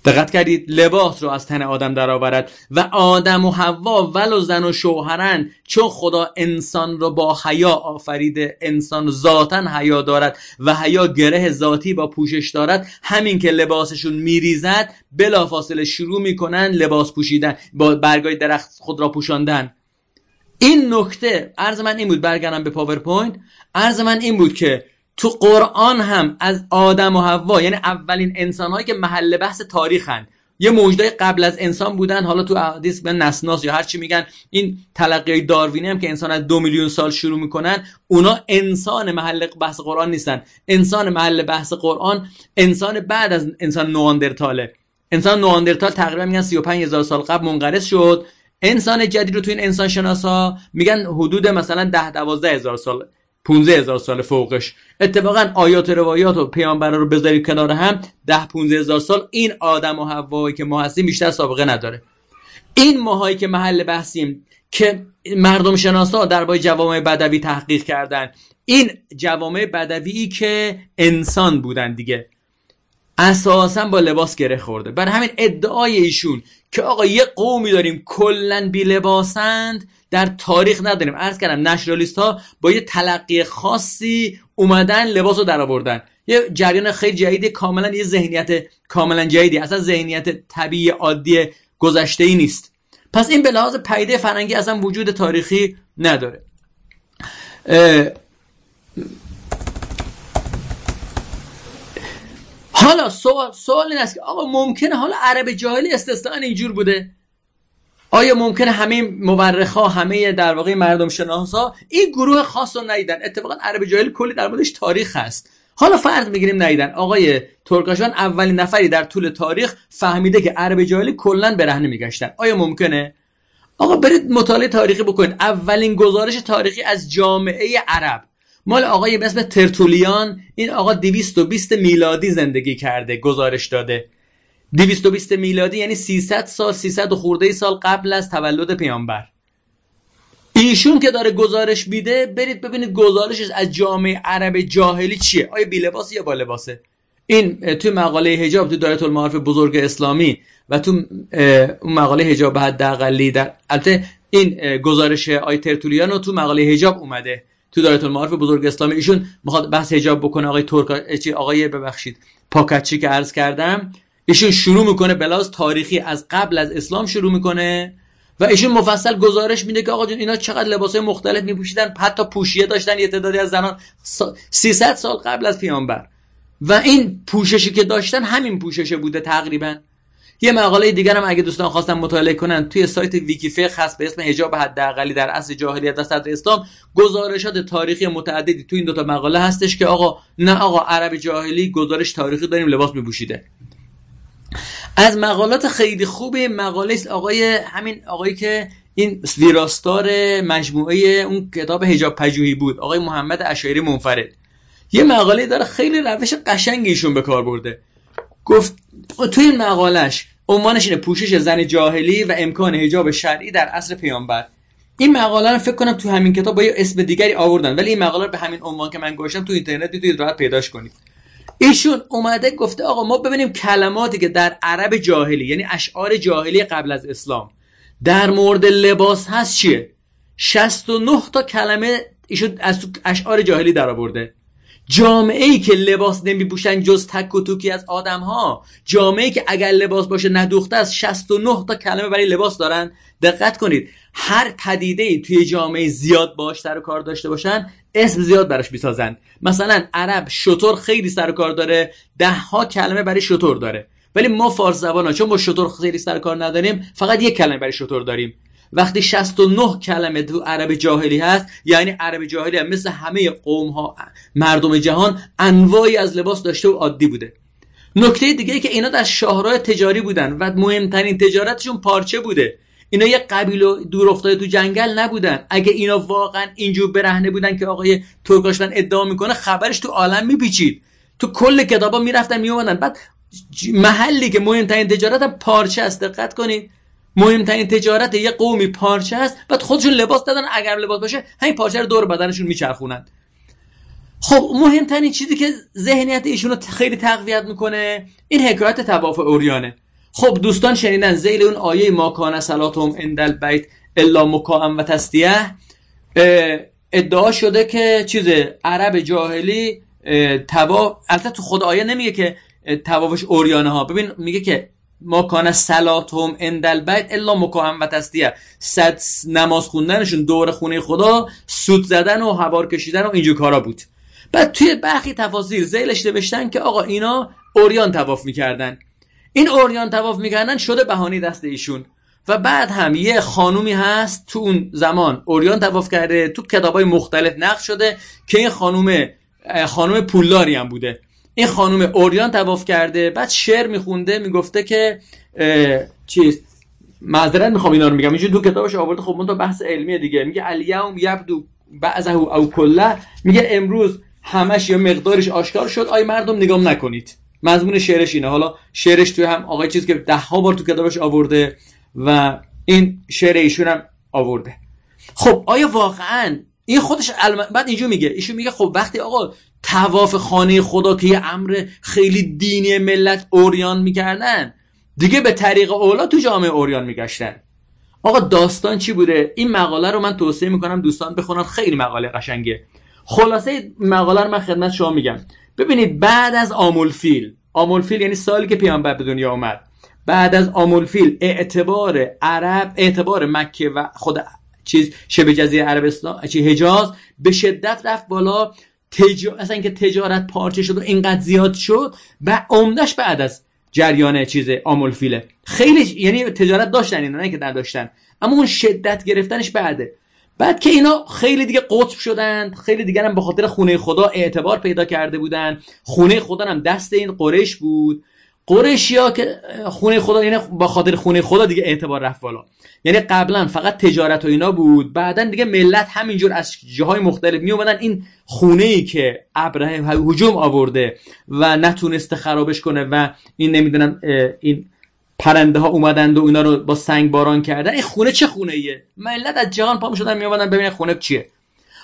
دقت کردید لباس رو از تن آدم درآورد و آدم و حوا ولو زن و شوهرن چون خدا انسان رو با حیا آفریده انسان ذاتا حیا دارد و حیا گره ذاتی با پوشش دارد همین که لباسشون میریزد بلافاصله شروع می‌کنن لباس پوشیدن با برگای درخت خود را پوشاندن. این نکته عرض من این بود برگردم به پاورپوینت. عرض من این بود که تو قرآن هم از آدم و حوا یعنی اولین انسان هایی که محل بحث تاریخن. یه موجودای قبل از انسان بودن حالا تو حدیث به نسناس یا هر چی میگن این تلقی داروینی هم که انسان از دو میلیون سال شروع می‌کنن اونا انسان محل بحث قرآن نیستن. انسان محل بحث قرآن انسان بعد از انسان نئاندرتاله. انسان نئاندرتال تقریبا میگن 35 هزار سال قبل منقرض شد. انسان جدید رو تو این انسان شناسا میگن حدود مثلا 10 12 هزار سال 15 هزار سال فوقش. اتفاقا آیات روایات و پیامبران رو بذاری کنار هم 10 15 هزار سال این آدم و هوایی که ما هستیم بیشتر سابقه نداره. این ماهایی که محل بحثیم که مردم شناسا درباره جوامع بدوی تحقیق کردن. این جوامع بدوی که انسان بودن دیگه. اساسا با لباس گره خورده. بر همین ادعای ایشون که آقا یه قومی داریم کلا بی لباسند در تاریخ نداریم. عرض کردم نشرالیست ها با یه تلقی خاصی اومدن لباس رو درآوردن. یه جریان خیلی جدیدی کاملا یه ذهنیت کاملا جدیدی. اصلا ذهنیت طبیعی عادی گذشته ای نیست. پس این به لحاظ پیده فرنگی اصلا وجود تاریخی نداره. حالا سوال سوال این است که آقا ممکنه حالا عرب جاهلی استثنا اینجور بوده؟ آیا ممکنه همه مورخ ها همه در واقع مردم شناس ها این گروه خاص رو ندیدن؟ اتفاقا عرب جاهلی کلی در موردش تاریخ هست. حالا فرض می‌گیریم ندیدن. آقای ترکاشان اولین نفری در طول تاریخ فهمیده که عرب جاهلی کلا برهنه میگشتن. آیا ممکنه؟ آقا برید مطالعه تاریخی بکنید. اولین گزارش تاریخی از جامعه عرب. مال آقای به اسم ترتولیان این آقا 220 میلادی زندگی کرده گزارش داده. 220 میلادی یعنی 300 سال 300 و خورده سال قبل از تولد پیامبر. ایشون که داره گزارش میده برید ببینید گزارشش از جامعه عرب جاهلی چیه؟ آیا بی لباس یا با لباسه؟ این تو مقاله حجاب تو دایره المعارف بزرگ اسلامی و تو اون مقاله حجاب حداقلی در البته این گزارش آی ترتولیان رو تو مقاله حجاب اومده. تو دایره المعارف بزرگ اسلامی ایشون می‌خواد بحث حجاب بکنه آقای ترک آقای ببخشید پاکچی که عرض کردم ایشون شروع می‌کنه بلاز تاریخی از قبل از اسلام شروع می‌کنه و ایشون مفصل گزارش میده که آقا جون اینا چقدر لباسای مختلف میپوشیدن حتی پوشیه داشتن یه تعدادی از زنان 300 سال قبل از پیامبر. و این پوششی که داشتن همین پوششه بوده تقریبا. یه مقاله دیگر هم اگه دوستان خواستن مطالعه کنن توی سایت ویکیفیق هست به اسم حجاب حداقلی در عصر جاهلیت و صدر اسلام. گزارشات تاریخی متعددی توی این دوتا مقاله هستش که آقا نه آقا عرب جاهلی گزارش تاریخی داریم لباس میپوشیده. از مقالات خیلی خوب مقاله است آقای همین آقایی که این ویراستار مجموعه اون کتاب حجاب پژوهی بود آقای محمد اشایری منفرد. یه مقاله داره خیلی روش قشنگی ایشون به کار برده. گفت توی این مقالش عنوانش اینه پوشش زن جاهلی و امکان حجاب شرعی در عصر پیامبر. این مقاله رو فکر کنم تو همین کتاب با یه اسم دیگری آوردن ولی این مقاله به همین عنوان که من گوشم تو اینترنت می‌تونید راحت پیداش کنید. ایشون اومده گفته آقا ما ببینیم کلماتی که در عرب جاهلی یعنی اشعار جاهلی قبل از اسلام در مورد لباس هست چیه؟ 69 تا کلمه ایشون از اشعار جاهلی در آورده جامعه ای که لباس نمیپوشن جز تک و توکی از آدم ها ای که اگر لباس باشه ندوخته از 69 تا کلمه برای لباس دارن. دقت کنید هر پدیده ای توی جامعه زیاد باش سر کار داشته باشن اسم زیاد براش می‌سازن. مثلا عرب شطور خیلی سر کار داره ده ها کلمه برای شطور داره. ولی ما فارس زبان ها چون ما شطور خیلی سر کار نداریم فقط یک کلمه برای شطور داریم. وقتی 69 کلمه تو عرب جاهلی هست یعنی عرب جاهلی هم مثل همه قوم ها مردم جهان انواعی از لباس داشته و عادی بوده. نکته دیگه ای که اینا در شاهراه تجاری بودن و مهمترین تجارتشون پارچه بوده. اینا یه قبیل و دور افتاده تو جنگل نبودن. اگه اینا واقعا اینجور برهنه بودن که آقای ترکاشتن ادعا می‌کنه خبرش تو عالم میپیچید. تو کل کتابا می‌رفتن میومدن بعد محلی که مهمترین تجارت هم پارچه است. دقت کنید. مهمترین تجارت یه قومی پارچه است. بعد خودشون لباس دادن. اگر لباس باشه همین پارچه رو دور بدنشون میچرخونن. خب مهمترین چیزی که ذهنیت ایشون رو خیلی تقویت می‌کنه این حکایت تواف اوریانه. خب دوستان شنیدن زیل اون آیه ما کان صلاتهم اندل بیت الا مکاهم و تستیه ادعا شده که چیز عرب جاهلی تواف البته تو خود آیه نمیگه که توافش اوریانه ها ببین میگه که ما کان صلاتهم اندل بیت الا مکاهم و تستیه صد نماز خوندنشون دور خونه خدا سود زدن و هوار کشیدن و اینجور کارا بود. بعد توی برخی تفاصیل زیلش نوشتن که آقا اینا اوریان تواف می‌کردن. این اوریان تواف می‌کردن شده بهانی دست ایشون. و بعد هم یه خانومی هست تو اون زمان اوریان تواف کرده تو کتابای مختلف نقش شده که این خانوم خانوم پولداری هم بوده. این خانوم اوریان تواف کرده بعد شعر میخونده می‌گفته که چیز معذرت می‌خوام اینا رو میگم. اینجوری تو کتابش آورده. خب من تو بحث علمیه دیگه. میگه الیوم یبدو بعضه او کله میگه امروز همش یا مقدارش آشکار شد. آی مردم نگام نکنید. مضمون شعرش اینه. حالا شعرش توی هم آقای چیز که ده ها بار تو کتابش آورده و این شعر ایشون هم آورده. خب آیا واقعا این خودش علم... بعد اینجا میگه. ایشون میگه خب وقتی آقا تواف خانه خدا که یه امر خیلی دینی ملت اوریان می‌کردن. دیگه به طریق اولا تو جامعه اوریان میگشتن. آقا داستان چی بوده؟ این مقاله رو من توصیه می‌کنم دوستان بخونن. خیلی مقاله قشنگه. خلاصه مقاله رو من خدمت شما میگم. ببینید بعد از آمولفیل آمولفیل یعنی سالی که پیامبر به دنیا آمد بعد از آمولفیل اعتبار عرب اعتبار مکه و خود چیز شبه جزیره عربستان چی حجاز به شدت رفت بالا. تج... اصلا اینکه تجارت پارچه شد و اینقدر زیاد شد و عمدش بعد از جریان چیز آمولفیله. خیلی یعنی تجارت داشتن اینا نه که نداشتن. اما اون شدت گرفتنش بعده. بعد که اینا خیلی دیگه قطب شدن خیلی دیگه هم به خاطر خونه خدا اعتبار پیدا کرده بودن. خونه خدا هم دست این قریش بود. قریشیا که خونه خدا یعنی با خاطر خونه خدا دیگه اعتبار رفت بالا. یعنی قبلا فقط تجارت و اینا بود بعدا دیگه ملت همینجور از جاهای مختلف می اومدن این خونه ای که ابراهیم هجوم آورده و نتونسته خرابش کنه و این نمی‌دونم این پرنده ها اومدند و اینا رو با سنگ باران کردن. این خونه چه خونه ایه ملت از جهان پا شدن می اومدن ببینن خونه چیه.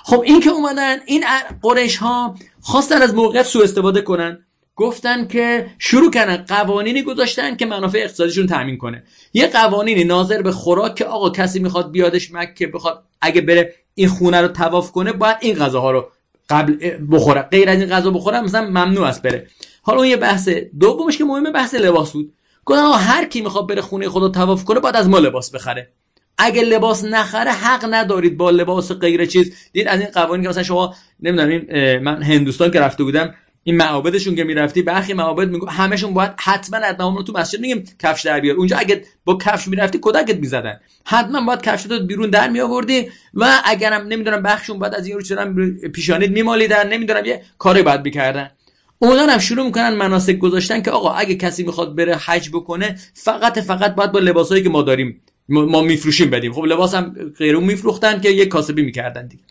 خب این که اومدن این قریش ها خواستن از موقعیت سوء استفاده کنن. گفتن که شروع کردن قوانینی گذاشتن که منافع اقتصادیشون تامین کنه. یه قوانینی ناظر به خوراک که آقا کسی می‌خواد بیادش مکه بخواد اگه بره این خونه رو تواف کنه باید این غذاها رو قبل بخوره. غیر از این غذا بخوره مثلا ممنوع است بره. حالا اون یه بحث دومش که مهمه بحث لباس بود. گفتن هر کی می‌خواد بره خونه خدا تواف کنه باید از ما لباس بخره. اگه لباس نخره حق ندارید با لباس غیر چیز. دید از این قوانین که مثلا شما نمی‌دونم من هندوستان که رفته بودم این معابدشون که می‌رفتی برخی معابد میگو همشون باید حتما حتما رو تو مسجد میگیم کفش در بیار. اونجا اگه با کفش می‌رفتی کدکت می‌زدن. حتما باید کفش رو بیرون در میآوردی و اگرم نمی‌دونم بخشون باید از این رو چرا پیشانید میمالیدن نمی‌دونم یه کاری باید می‌کردن. اونا هم شروع می‌کنن مناسک گذاشتن که آقا اگه کسی می‌خواد بره حج بکنه فقط فقط باید با لباسایی که ما داریم ما میفروشیم بدیم. خب لباس هم غیرون میفروختن که یه کاسبی می‌کردن دیگه.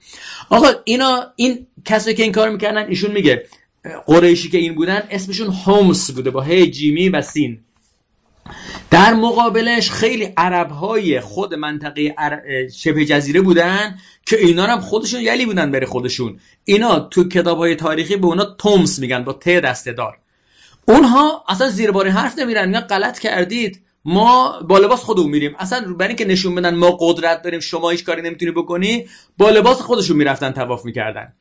آقا اینا این کسی که این کار می‌کردن ایشون میگه قریشی که این بودن اسمشون هومس بوده با هی جیمی و سین. در مقابلش خیلی عرب های خود منطقه شبه جزیره بودن که اینا هم خودشون یلی بودن بره خودشون. اینا تو کتاب های تاریخی به اونا تومس میگن با ت دسته دار. اونها اصلا زیر بار حرف نمیرن میگن غلط کردید ما با لباس خودمون میریم. اصلا برای اینکه نشون بدن ما قدرت داریم شما هیچ کاری نمی‌تونی بکنی با لباس خودشون می‌رفتن تواف می‌کردن.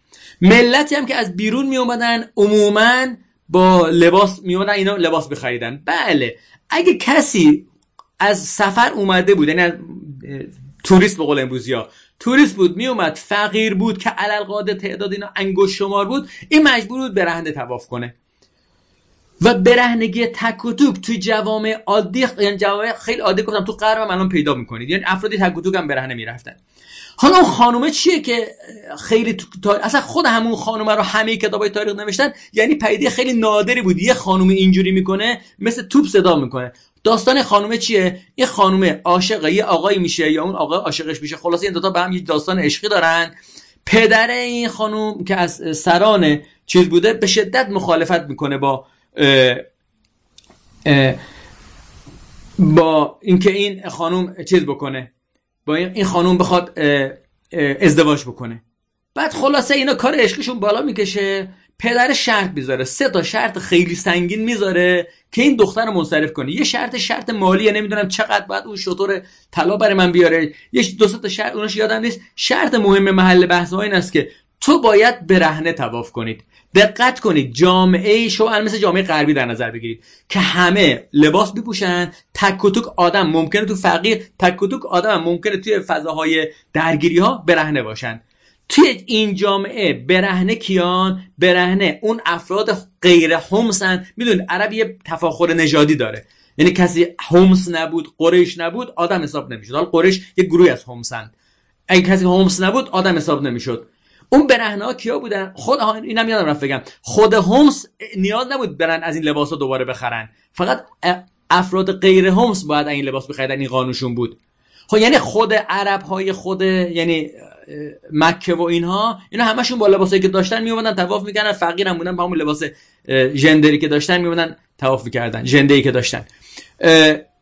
ملتی هم که از بیرون می اومدن عموما با لباس می اومدن اینا لباس بخریدن. بله. اگه کسی از سفر اومده بود یعنی توریست به قول امروزی ها توریست بود می اومد فقیر بود که علل قاده تعداد اینا انگوش شمار بود این مجبور بود برهنده تواف کنه. و برهنگی تک و توک توی جوامع عادی یعنی جوامع خیلی عادی گفتم تو غرب الان پیدا می‌کنید. یعنی افرادی تک و توک هم برهنه می‌رفتن. حالا اون خانومه چیه که خیلی تو... اصلا خود همون خانومه رو همه کتابای تاریخ نوشتن یعنی پیده خیلی نادری بود. یه خانومه اینجوری می‌کنه مثل توپ صدا می‌کنه. داستان خانومه چیه؟ این خانومه عاشق یه آقایی میشه یا اون آقا عاشقش میشه. خلاص این دوتا به هم یه داستان عشقی دارن. پدر این خانوم که از سران چیز بوده به شدت مخالفت می‌کنه با اه اه با اینکه این خانوم چیز بکنه. با این خانوم بخواد ازدواج بکنه. بعد خلاصه اینا کار عشقشون بالا می‌کشه پدر شرط می‌ذاره سه تا شرط خیلی سنگین می‌ذاره که این دختر رو منصرف کنه. یه شرط شرط مالیه نمی‌دونم چقدر باید اون شطور طلا برای من بیاره. یه دو تا شرط اونش یادم نیست. شرط مهم محل بحث این است که تو باید برهنه تواف کنید. دقت کنید جامعه شو مثل جامعه غربی در نظر بگیرید که همه لباس بپوشن تک و توک آدم ممکنه تو فقیر تک و توک آدم ممکنه توی فضاهای درگیری ها برهنه باشن. توی این جامعه برهنه کیان؟ برهنه. اون افراد غیر همسن می‌دونید عرب یه تفاخر نژادی داره. یعنی کسی همس نبود قریش نبود آدم حساب نمی‌شد. حالا قریش یه گروهی از همسن اگه کسی همس نبود آدم حساب نمی‌شد. اون برهنه ها کیا بودن؟ خود اینم یادم رفت بگم. خود هومس نیاز نبود برن از این لباس ها دوباره بخرن. فقط افراد غیر هومس باید این لباس بخریدن این قانونشون بود. خب یعنی خود عرب های خود یعنی مکه و اینها اینا همشون با لباسایی که داشتن میومدن طواف می‌کردن فقیر هم بودن با همون لباس ژندری که داشتن میومدن طواف می‌کردن ژندری که داشتن.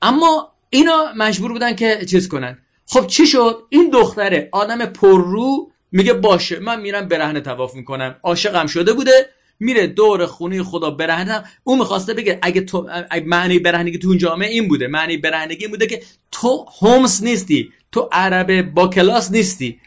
اما اینا مجبور بودن که چیز کنن. خب چی شد؟ این دختره آدم پررو میگه باشه من میرم برهنه تواف می‌کنم. عاشقم شده بوده میره دور خونه خدا برهنه اون می‌خواسته بگه اگه تو معنی برهنگی تو اون جامعه این بوده معنی برهنگی بوده که تو هومس نیستی تو عرب با کلاس نیستی.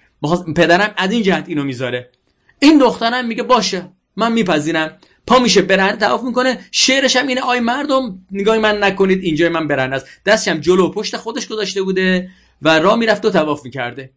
پدرم از این جهت اینو می‌ذاره. این دخترم میگه باشه من میپذیرم. پا میشه برهنه تواف می‌کنه شعرش هم اینه آی مردم نگاه من نکنید اینجا من برهنه است. دستش هم جلو پشت خودش گذاشته بوده و راه می‌رفت و تواف می‌کرده.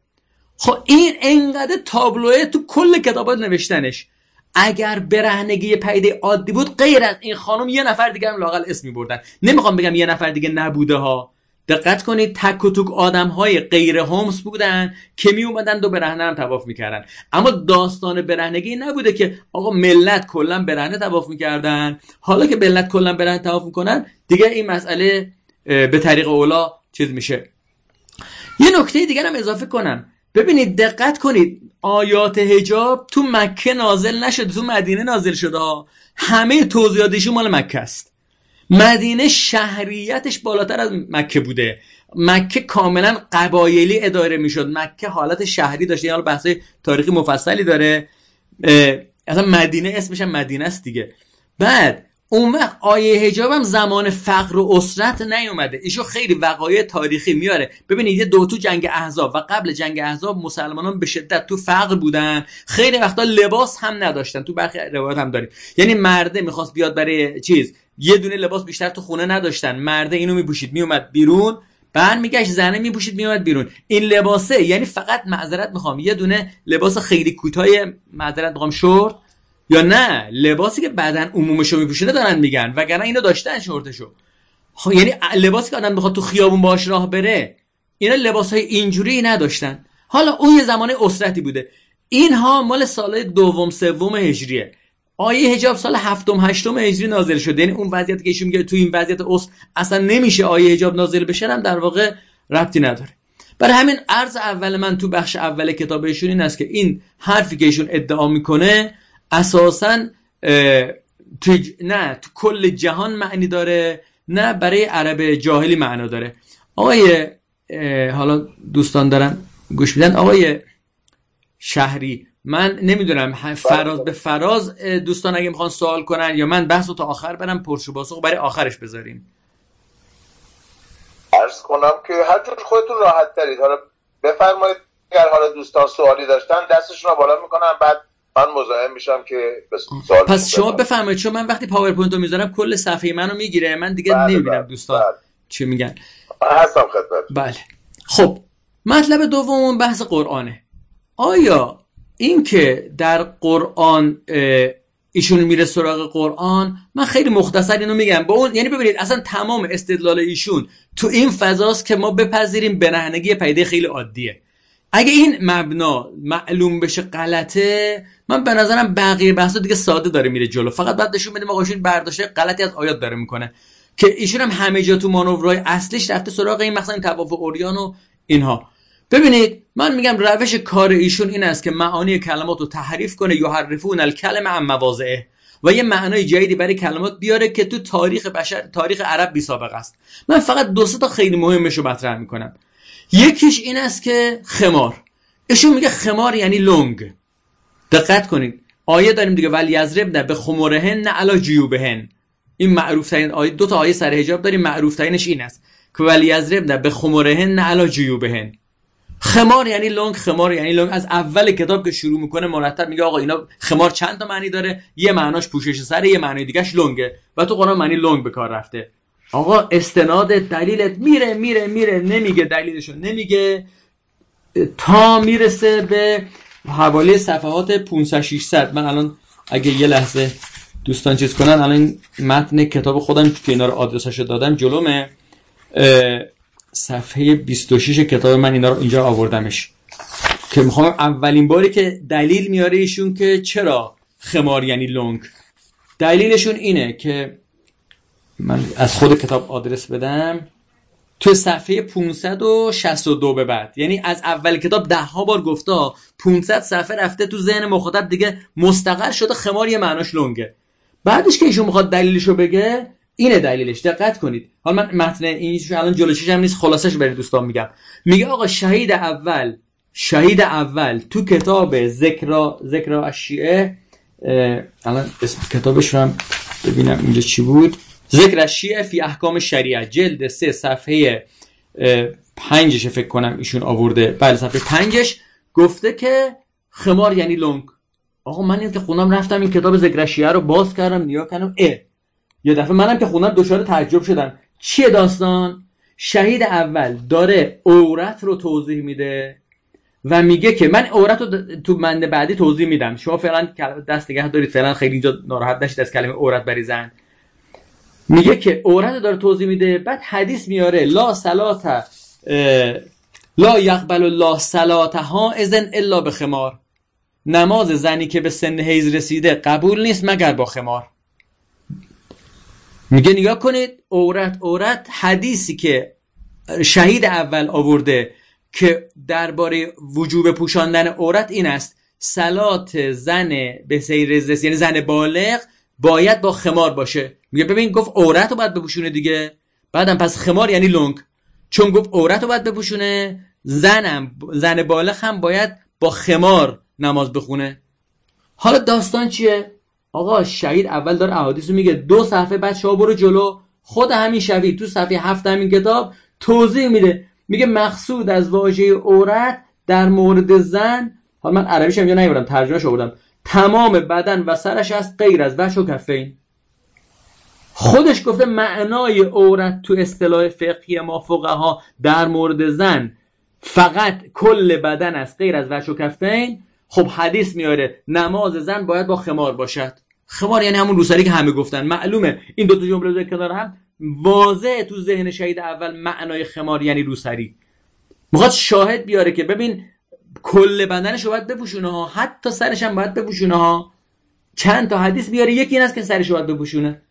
خب این انقدر تابلوه تو کل کتابات نوشتنش. اگر برهنگی پیده عادی بود غیر از این خانم یه نفر دیگه هم لاقل اسم میبردن. نمی‌خوام بگم یه نفر دیگه نبوده ها. دقت کنید تک و توک آدم های غیر هومس بودن که می اومدن دو برهنه هم تواف می‌کردن. اما داستان برهنگی نبوده که آقا ملت کلا برهنه تواف می‌کردن. حالا که ملت کلا برهنه تواف می‌کنن دیگه این مسئله به طریق اولا چیز میشه. یه نکته دیگر هم اضافه کنم. ببینید دقت کنید. آیات هجاب تو مکه نازل نشده تو مدینه نازل شده همه توضیحاتشون مال مکه است. مدینه شهریتش بالاتر از مکه بوده. مکه کاملا قبایلی اداره می‌شد. مکه حالت شهری داشته یعنی بحث تاریخی مفصلی داره. اصلا مدینه اسمش مدینه است دیگه. بعد اون وقت آیه حجاب هم زمان فقر و اسرت نیومده. ایشو خیلی وقایع تاریخی میاره. ببینید یه دو تو جنگ احزاب و قبل جنگ احزاب مسلمانان به شدت تو فقر بودن. خیلی وقتا لباس هم نداشتن. تو برخی روایات هم داریم. یعنی مرده می‌خواست بیاد برای چیز. یه دونه لباس بیشتر تو خونه نداشتن. مرده اینو میپوشید میومد بیرون. بعد میگشت زنه میپوشید میومد بیرون. این لباسه یعنی فقط معذرت می‌خوام. یه دونه لباس خیلی کوتاه معذرت می‌خوام شورت. یا نه لباسی که بدن عمومشو میپوشونه دارن میگن وگرنه اینو داشتن شورتشو. خب یعنی لباسی که آدم بخواد تو خیابون باش راه بره اینا لباس های اینجوری نداشتن. حالا اون یه زمانه اسرتی بوده. اینها مال سال دوم سوم هجریه. آیه حجاب سال هفتم هشتم هجری نازل شده. یعنی اون وضعیتی که ایشون میگه تو این وضعیت اس اصلا نمیشه آیه حجاب نازل بشه هم در واقع ربطی نداره. برای همین عرض اول من تو بخش اول کتاب ایشون این است که این حرفی که ایشون ادعا می‌کنه اساسا تو نه تو کل جهان معنی داره نه برای عرب جاهلی معنا داره. آقای حالا دوستان دارن گوش میدن. آقای شهری من نمی‌دونم فراز به فراز دوستان اگه می‌خوان سوال کنن یا من بحث رو تا آخر برم پرشو باسخ برای آخرش بذاریم. عرض کنم که هر جور خودتون راحت دارید حالا بفرمایید اگر حالا دوستان سوالی داشتن دستشون رو بالا می‌کنم بعد من مزاحم میشم که سوال پس شما بفرمایید چون من وقتی پاورپوینت رو می‌ذارم کل صفحه منو می‌گیره من دیگه بله نمی‌بینم بله دوستان بله. چی میگن. هستم خدمت. بله. خب مطلب دوممون بحث قرآنه. آیا اینکه در قرآن ایشون میره سراغ قرآن من خیلی مختصر اینو میگم. با اون یعنی ببینید اصلا تمام استدلال ایشون تو این فضاست که ما بپذیریم برهنگی پیده خیلی عادیه. اگه این مبنا معلوم بشه غلطه من به نظرم بقیه بحثا دیگه ساده داره میره جلو. فقط بعد نشون بدیم آقا برداشته غلطی از آیات داره می‌کنه. که ایشون هم همه جا تو مانورهای اصلیش رفته سراغ این مثلا تواف اوریان و اینها. ببینید من میگم روش کار ایشون این است که معانی کلمات رو تحریف کنه یحرفون الکلمه عن مواضعه. و یه معنای جدیدی برای کلمات بیاره که تو تاریخ بشر تاریخ عرب بی سابقه است. من فقط دو تا خیلی مهمش رو مطرح می‌کنم. یکیش این است که خمار. ایشون میگه خمار یعنی لنگ. دقت کنید آیه داریم دیگه ولی نه به خمرهن نه علا جیوبهن. این معروف ترین آیه دو تا آیه سر حجاب داریم معروف ترینش این است که ولی نه به خمرهن نه علا جیوبهن. خمار یعنی لنگ خمار یعنی لنگ. از اول کتاب که شروع می‌کنه مرتب میگه آقا اینا خمار چند تا معنی داره؟ یه معناش پوشش سر یه معنی دیگهش لنگه. و تو قرآن معنی لنگ به کار رفته. آقا استناد دلیلت میره میره میره نمیگه دلیلشو نمیگه. تا می‌رسه به حوالی صفحات 500 600 من الان اگه یه لحظه دوستان چیز کنن الان متن کتاب خودم که اینا رو آدرسشو دادم جلومه. صفحه 26 کتاب من اینا رو اینجا آوردمش. که می‌خوام اولین باری که دلیل میاره ایشون که چرا خمار یعنی لونگ دلیلشون اینه که من از خود کتاب آدرس بدم. تو صفحه 562 به بعد. یعنی از اول کتاب ده ها بار گفته 500 صفحه رفته تو ذهن مخاطب دیگه مستقر شده خمار یه معناش لونگه بعدش که ایشون می‌خواد دلیلشو بگه اینه دلیلش. دقت کنید. حالا من متن این الان جلوشش هم نیست خلاصش برای دوستان میگم. میگه آقا شهید اول شهید اول تو کتاب ذکر ذکر الشیعه الان اسم کتابش رو هم ببینم اینجا چی بود. ذکر شیعه فی احکام شریعه. جلد سه صفحه پنجش فکر کنم ایشون آورده. بله صفحه پنجش گفته که خمار یعنی لنگ. آقا من این که خوندم رفتم این کتاب ذکر رو باز کردم نیا کردم اه. یه دفعه منم که خوندم دچار تعجب شدم. چیه داستان؟ شهید اول داره عورت رو توضیح میده و میگه که من عورت رو تو منده بعدی توضیح میدم. شما فعلا دست نگه دارید. فعلا خیلی اینجا ناراحت نشید از کلمه عورت بریزن. میگه که عورت داره توضیح میده بعد حدیث میاره لا صلات لا یقبل الله ها ازن الا به خمار نماز زنی که به سن حیز رسیده قبول نیست مگر با خمار. میگه نگاه کنید عورت عورت حدیثی که شهید اول آورده که درباره وجوب پوشاندن عورت این است سلات زن به سیر یعنی زن بالغ باید با خمار باشه. میگه ببین گفت عورت رو باید بپوشونه دیگه. بعدم پس خمار یعنی لنگ. چون گفت عورت رو باید بپوشونه زنم زن بالغ هم باید با خمار نماز بخونه. حالا داستان چیه؟ آقا شهید اول داره احادیث رو میگه دو صفحه بعد شما برو جلو. خود همین شهید تو صفحه هفت همین کتاب توضیح میده. میگه مقصود از واژه عورت در مورد زن حالا من عربیش هم نیوردم ترجمهش آوردم تمام بدن و سرش است غیر از وش و کفین. خودش گفته معنای عورت تو اصطلاح فقهی ما ها در مورد زن فقط کل بدن است غیر از وش و کفین. خب حدیث میاره نماز زن باید با خمار باشد. خمار یعنی همون روسری که همه گفتن. معلومه. این دو تا جمله کنار هم. واضح تو ذهن شهید اول معنای خمار یعنی روسری. می‌خواد شاهد بیاره که ببین کل بدنش باید بپوشونه ها. حتی سرش هم باید بپوشونه ها. چند تا حدیث بیاره. یکی این است که سرش باید بپوشونه.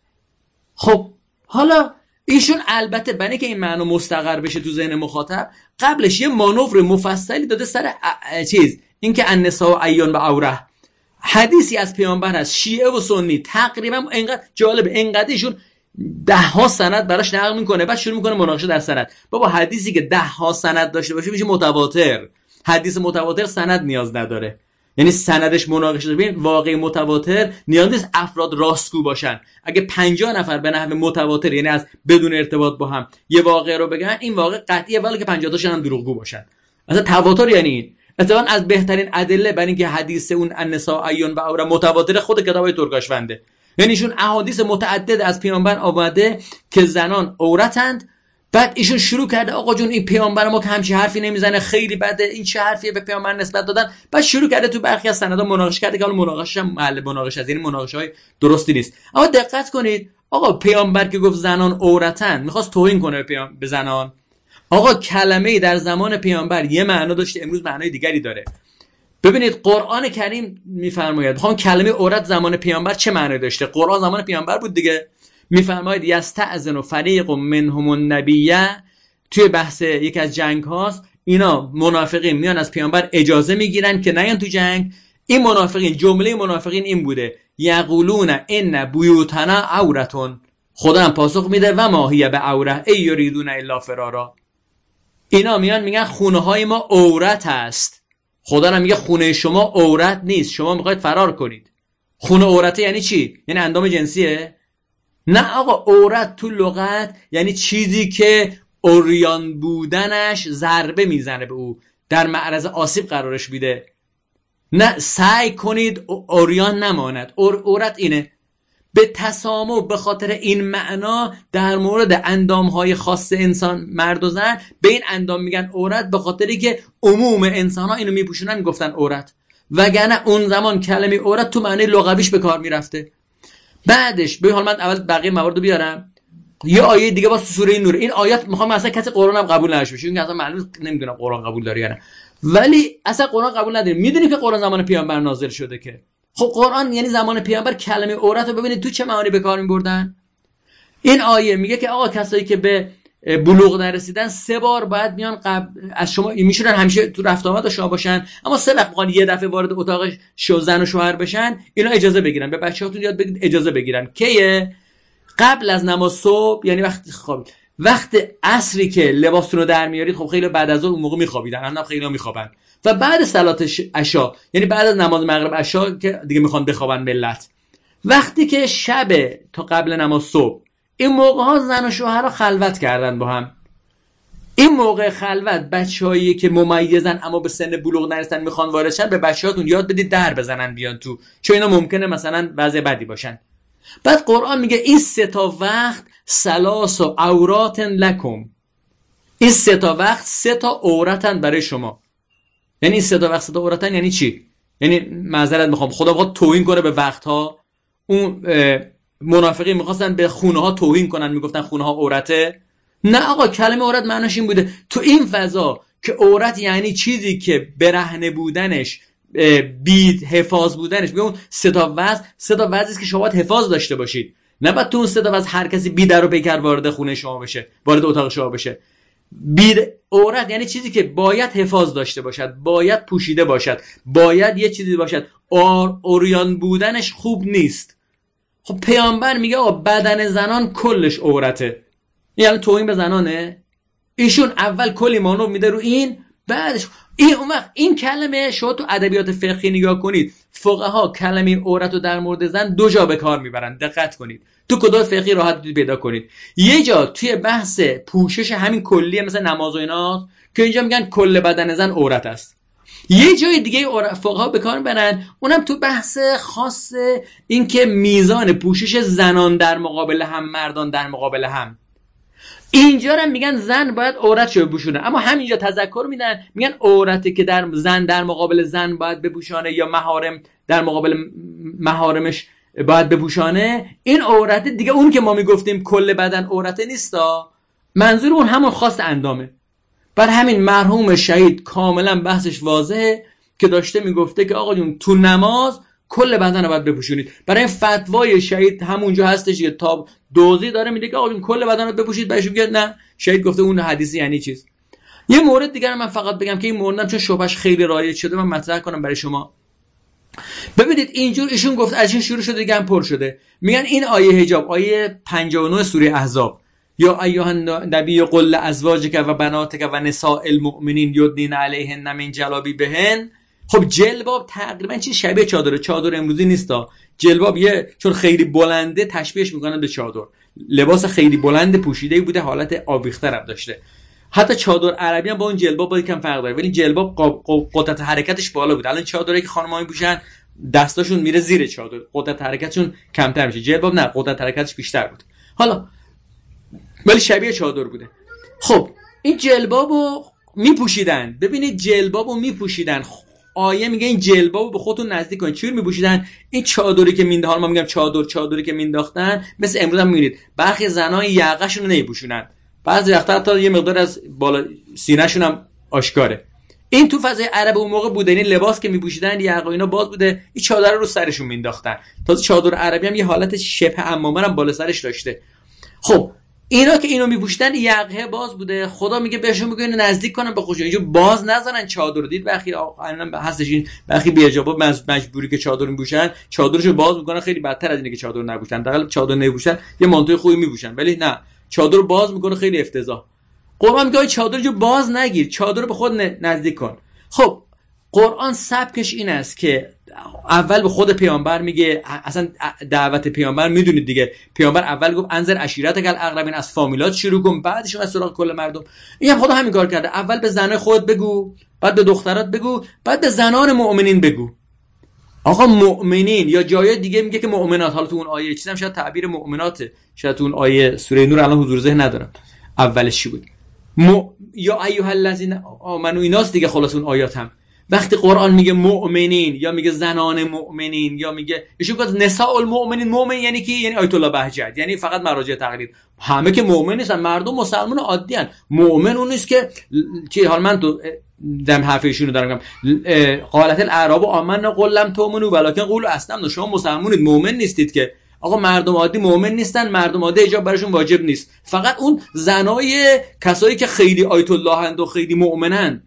خب حالا ایشون البته بنی که این معنی مستقر بشه تو ذهن مخاطب قبلش یه مانور مفصلی داده سر چیز اینکه النساء و ایان و اوره حدیثی از پیامبر هست شیعه و سنی تقریبا انقدر جالبه انقدر ایشون ده ها سند براش نقل می‌کنه بعد شروع می‌کنه مناقشه در سند. بابا حدیثی که ده ها سند داشته باشه میشه متواتر. حدیث متواتر سند نیاز نداره. یعنی سندش مناقشه. ببین واقع متواتر نیاز نیست افراد راستگو باشن. اگه 50 نفر به نحو متواتر یعنی از بدون ارتباط با هم یه واقع رو بگن این واقع قطعیه ولی که 50 تاشون هم دروغگو باشن. مثلا تواتر یعنی این. اتفاقا از بهترین ادله برای اینکه حدیث اون النساء ایون و اورا متواتر خود کتاب ترکاشونده یعنی ایشون احادیث متعدد از پیامبر آمده که زنان عورتند بعد ایشون شروع کرده آقا جون این پیامبر ما که همچی حرفی نمی‌زنه خیلی بده این چه حرفیه به پیامبر نسبت دادن؟ بعد شروع کرده تو برخی از سندها مناقشه کرده که حالا مناقشه هم محل مناقشه از یعنی مناقشه های درستی نیست. اما دقت کنید آقا پیامبر که گفت زنان عورتن می‌خواست توهین کنه به, زنان. آقا کلمه در زمان پیامبر یه معنا داشته امروز معنای دیگری داره. ببینید قرآن کریم میفرماید خان کلمه عورت زمان پیامبر چه معنی داشته؟ قرآن زمان پیامبر بود دیگه. میفرماید یستعذن و فریق منهم النبیه توی بحث یکی از جنگ هاست اینا منافقین میان از پیامبر اجازه می‌گیرن که نیان تو جنگ. این منافقین جمله منافقین این بوده یقولون ان بیوتنا عورتون. خدا هم پاسخ میده و ماهیه به عوره ای یریدون الا فرارا. اینا میان میگن خونه های ما عورت هست خدا هم میگه خونه شما عورت نیست شما می‌خواید فرار کنید. خونه عورته یعنی چی؟ یعنی اندام جنسیه؟ نه آقا عورت تو لغت یعنی چیزی که اوریان بودنش ضربه می‌زنه به او. در معرض آسیب قرارش میده. نه سعی کنید اوریان نماند. عورت اینه. به تسامو به خاطر این معنا در مورد اندام های خاص انسان مرد و زن به این اندام میگن عورت به خاطری که عموم انسان ها اینو میپوشونن گفتن عورت. وگرنه اون زمان کلمه عورت تو معنی لغویش به کار می‌رفته. بعدش به حال من اول بقیه موارد رو بیارم. یه آیه دیگه با سوره نور. این آیات می‌خوام اصلا کسی قرآن هم قبول نشه این اصلا معلوم نمی‌دونم قرآن قبول داره یا نه. ولی اصلا قرآن قبول نداره می‌دونی که قرآن زمان پیامبر نازل شده که. خب قرآن یعنی زمان پیامبر کلمه عورت رو ببینید تو چه معانی به کار میبردن؟ این آیه میگه که آقا کسایی که به بلوغ نرسیدن سه بار بعد میان قبل از شما میشونن همیشه تو رفت آمد شما باشن اما سه وقت می‌خوان یه دفعه وارد اتاق زن و شوهر بشن اینا اجازه بگیرن. به بچه‌هاتون یاد بگید اجازه بگیرن. کیه؟ قبل از نماز صبح یعنی وقت خواب وقت عصری که لباستون رو در میارید خب خیلی بعد از اون موقع میخوابیدن الان خیلی میخوابن. و بعد صلات عشا یعنی بعد از نماز مغرب عشا که دیگه می‌خوان بخوابن ملت. وقتی که شب تا قبل نماز صبح این موقع ها زن و شوهر خلوت کردن با هم. این موقع خلوت بچههایی که ممیزن اما به سن بلوغ نرسن می‌خوان وارد به بچهاتون یاد بدید در بزنن بیان تو. چون اینا ممکنه مثلا وضع بدی باشن. بعد قرآن میگه این سه تا وقت سلاس و عورات لکم. این سه تا وقت سه تا عورتن برای شما. یعنی این سه تا وقت سه تا عورتن یعنی چی؟ یعنی معذرت می‌خوام. خدا بخواد توهین کنه به وقت ها اون منافقی می‌خواستن به خونه ها توهین کنن می‌گفتن خونه ها عورته. نه آقا کلمه عورت معناش این بوده. تو این فضا که عورت یعنی چیزی که برهنه بودنش بید حفاظ بودنش میگم سه تا وضع سه که شما باید حفاظ داشته باشید. نه بعد تو اون تا وضع هر کسی بی در و وارد خونه شما بشه وارد اتاق شما بشه. بید عورت یعنی چیزی که باید حفاظ داشته باشد باید پوشیده باشد باید یه چیزی باشد. آر اوریان بودنش خوب نیست. خب پیامبر میگه آقا بدن زنان کلش عورته. یعنی توهین به زنانه؟ ایشون اول کلی مانو میده رو این بعدش این اون وقت این کلمه شما تو ادبیات فقهی نگاه کنید. فقها کلمه عورت رو در مورد زن دو جا به کار می‌برن. دقت کنید. تو کدای فقهی راحت پیدا کنید. یه جا توی بحث پوشش همین کلیه مثل نماز و اینا که اینجا میگن کل بدن زن عورت است. یه جای دیگه فقها به کار برن. اونم تو بحث خاص اینکه میزان پوشش زنان در مقابل هم مردان در مقابل هم. اینجا هم میگن زن باید عورت رو بپوشونه. اما همینجا تذکر میدن میگن عورتی که در زن در مقابل زن باید بپوشانه یا مهارم در مقابل مهارمش باید بپوشانه. این عورت دیگه اون که ما می‌گفتیم کل بدن عورت نیستا. منظور اون همون خواست اندامه. بر همین مرحوم شهید کاملا بحثش واضحه که داشته می‌گفته که آقا جون تو نماز کل بدن رو باید بپوشونید. برای فتوای شهید همونجا هستش یه تاب دوزی داره میگه که آقا کل بدن رو بپوشید. بهش میگه نه شهید گفته اون حدیثی یعنی چیز. یه مورد دیگر من فقط بگم که این موردم چون شبهش خیلی رایج شده من مطرح کنم برای شما. ببینید اینجور ایشون گفت از این شروع شده دیگه پر شده. میگن این آیه حجاب آیه 59 سوره احزاب. یا ایها نبی قل ازواجک و بناتک و نساء المؤمنین یدنین علیهن من جلابی بهن. خب جلباب تقریبا چیز شبیه چادره. چادر امروزی نیستا جلباب یه چون خیلی بلنده تشبیهش می‌کنن به چادر. لباس خیلی بلند پوشیده بوده حالت آویخته هم داشته. حتی چادر عربی هم با اون جلباب با کم فرق داره. ولی جلباب قدرت حرکتش بالا بود. الان چادری که خانم‌ها میپوشن دستاشون میره زیر چادر. قدرت حرکتشون کمتر میشه. جلباب نه قدرت حرکتش بیشتر بود. حالا ولی شبیه چادر بوده. خب این جلبابو میپوشیدن. ببینید جلبابو میپوشیدن. آیه میگه این جلبابو به خودتون نزدیک کنید. چی میپوشیدن؟ این چادری که مینداختن. ما میگم چادر چادری که مینداختن. مثل امروز هم می‌بینید. برخی زنای یقهشون رو نمیپوشونن. بعضی وقتا حتی یه مقدار از بالا سینهشون هم آشکاره. این تو فضای عرب اون موقع بوده. این لباس که میپوشیدن یقه اینا باز بوده. این چادر رو سرشون مینداختن. تازه چادر عربی هم یه حالت شبه عمامه هم بالا سرش داشته. خب اینا که اینو میپوشیدن یقه باز بوده. خدا میگه بهشون میگه اینو نزدیک کنن به خودشون اینجا باز نزنن چادر دید وقتی هستش این وقتی بی مجبوری که چادر میپوشن. چادرشو باز می‌کنن. خیلی بدتر از اینه که چادر نپوشن. در چادر نپوشن. یه مانتوی خوبی میپوشن. ولی نه. چادر باز می‌کنه. خیلی افتضاح. قرآن میگه چادر رو باز نگیر. چادر به خود نزدیک کن. خب قرآن سبکش این است که اول به خود پیامبر میگه اصلا دعوت پیامبر می‌دونید دیگه. پیامبر اول گفت انظر عشیرت اگر اقربین از فامیلات شروع کن بعدش از سراغ کل مردم. این هم خدا همین کار کرده. اول به زنای خود بگو بعد به دخترات بگو بعد به زنان مؤمنین بگو. آقا مؤمنین یا جای دیگه میگه که مؤمنات. حالا تو اون آیه چیزم شاید تعبیر مؤمناته. شاید تو اون آیه سوره نور الان حضور ذهن ندارم. اولش چی بود؟ م... یا ایها الذین آمنو ایناست دیگه خلاص اون آیات هم وقتی قرآن میگه مؤمنین یا میگه زنان مؤمنین یا میگه ایشون گفت نساء المؤمنین مؤمن یعنی کی؟ یعنی آیت الله بهجت. یعنی فقط مراجع تقلید. همه که مؤمن نیستن مردم مسلمان عادی ان مؤمن اون نیست که چی؟ حال من تو دم حرف ایشونو دارم میگم. قالت الاعراب آمنا قل لم تؤمنوا ولکن قولوا اسلمنا. شما مسلمانید مؤمن نیستید که. آقا مردم عادی مؤمن نیستن مردم عادی حجاب براشون واجب نیست. فقط اون زنای کسایی که خیلی آیت الله و خیلی مؤمنن.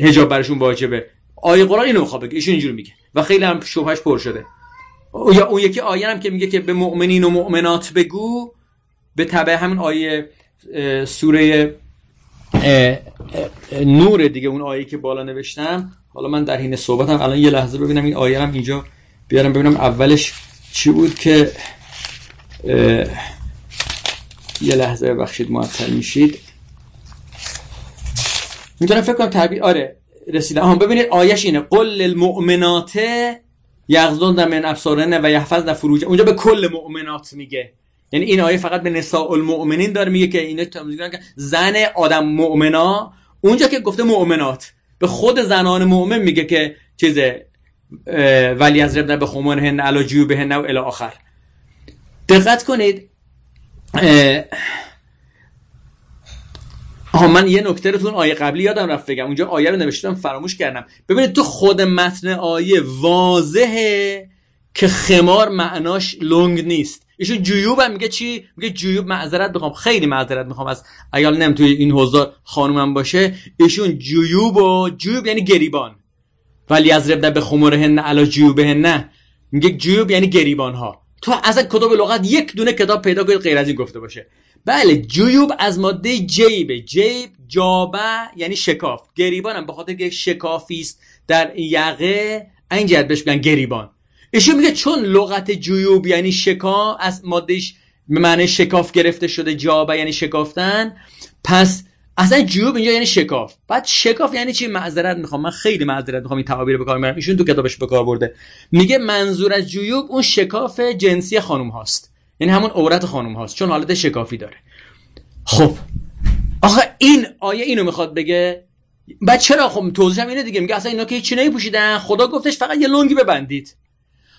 حجاب براشون واجبه. آیه قرآن اینو می‌خواد بگه ایشون اینجوری میگه. و خیلی هم شبهش پر شده. یا اون یکی آیه هم که میگه که به مؤمنین و مؤمنات بگو به تبع همین آیه سوره نور دیگه اون آیه که بالا نوشتم. حالا من در حین صحبتم الان یه لحظه ببینم این آیه هم اینجا بیارم ببینم اولش چی بود که یه لحظه بخشید معطل میشید. می‌تونم فکر کنم تعبیر آره رسیدم. آها ببینید آیش اینه. قل المؤمنات یغضن من ابصارهن و یحفظن فروج اونجا به کل مؤمنات میگه. یعنی این آیه فقط به نساء المؤمنین داره میگه که اینا که زن آدم مؤمنا. اونجا که گفته مؤمنات به خود زنان مؤمن میگه که چیز ولی از ربن به خمرهن علا جیوبهن و الی آخر. دقت کنید آها من یه نکته رو تو آیه قبلی یادم رفت بگم. اونجا آیه رو نوشتم فراموش کردم. ببینید تو خود متن آیه واضحه که خمار معناش لنگ نیست. ایشون جیوب هم میگه چی؟ میگه جیوب معذرت می‌خوام. خیلی معذرت می‌خوام از ایال نم توی این حوزه خانومم باشه. ایشون جیوب و جیوب یعنی گریبان. ولی از ربنه به خمرهن علا جیوبهن نه. میگه جیوب یعنی گریبان ها تو اصلا کتاب لغت یک دونه کتاب پیدا کنید غیر از این گفته باشه. بله جیوب از ماده جیبه جیب جابه یعنی شکاف. گریبان هم به که شکافی است در یقه. این جهت بهش میگن گریبان. ایشون میگه چون لغت جیوب یعنی شکاف از مادهش به معنی شکاف گرفته شده جابه یعنی شکافتن پس اصلا جیوب اینجا یعنی شکاف. بعد شکاف یعنی چی؟ معذرت می‌خوام. من خیلی معذرت می‌خوام این تعابیر به کار می‌برم ایشون تو کتابش به کار برده. میگه منظور از جیوب اون شکاف جنسی خانم هاست. یعنی همون عورت خانم هاست چون حالت شکافی داره. خب آخه این آیه اینو می‌خواد بگه؟ بعد چرا؟ خب توضیحم اینه دیگه میگه اصلا اینا که هیچ نمیپوشیدن. خدا گفتش فقط یه لنگی ببندید.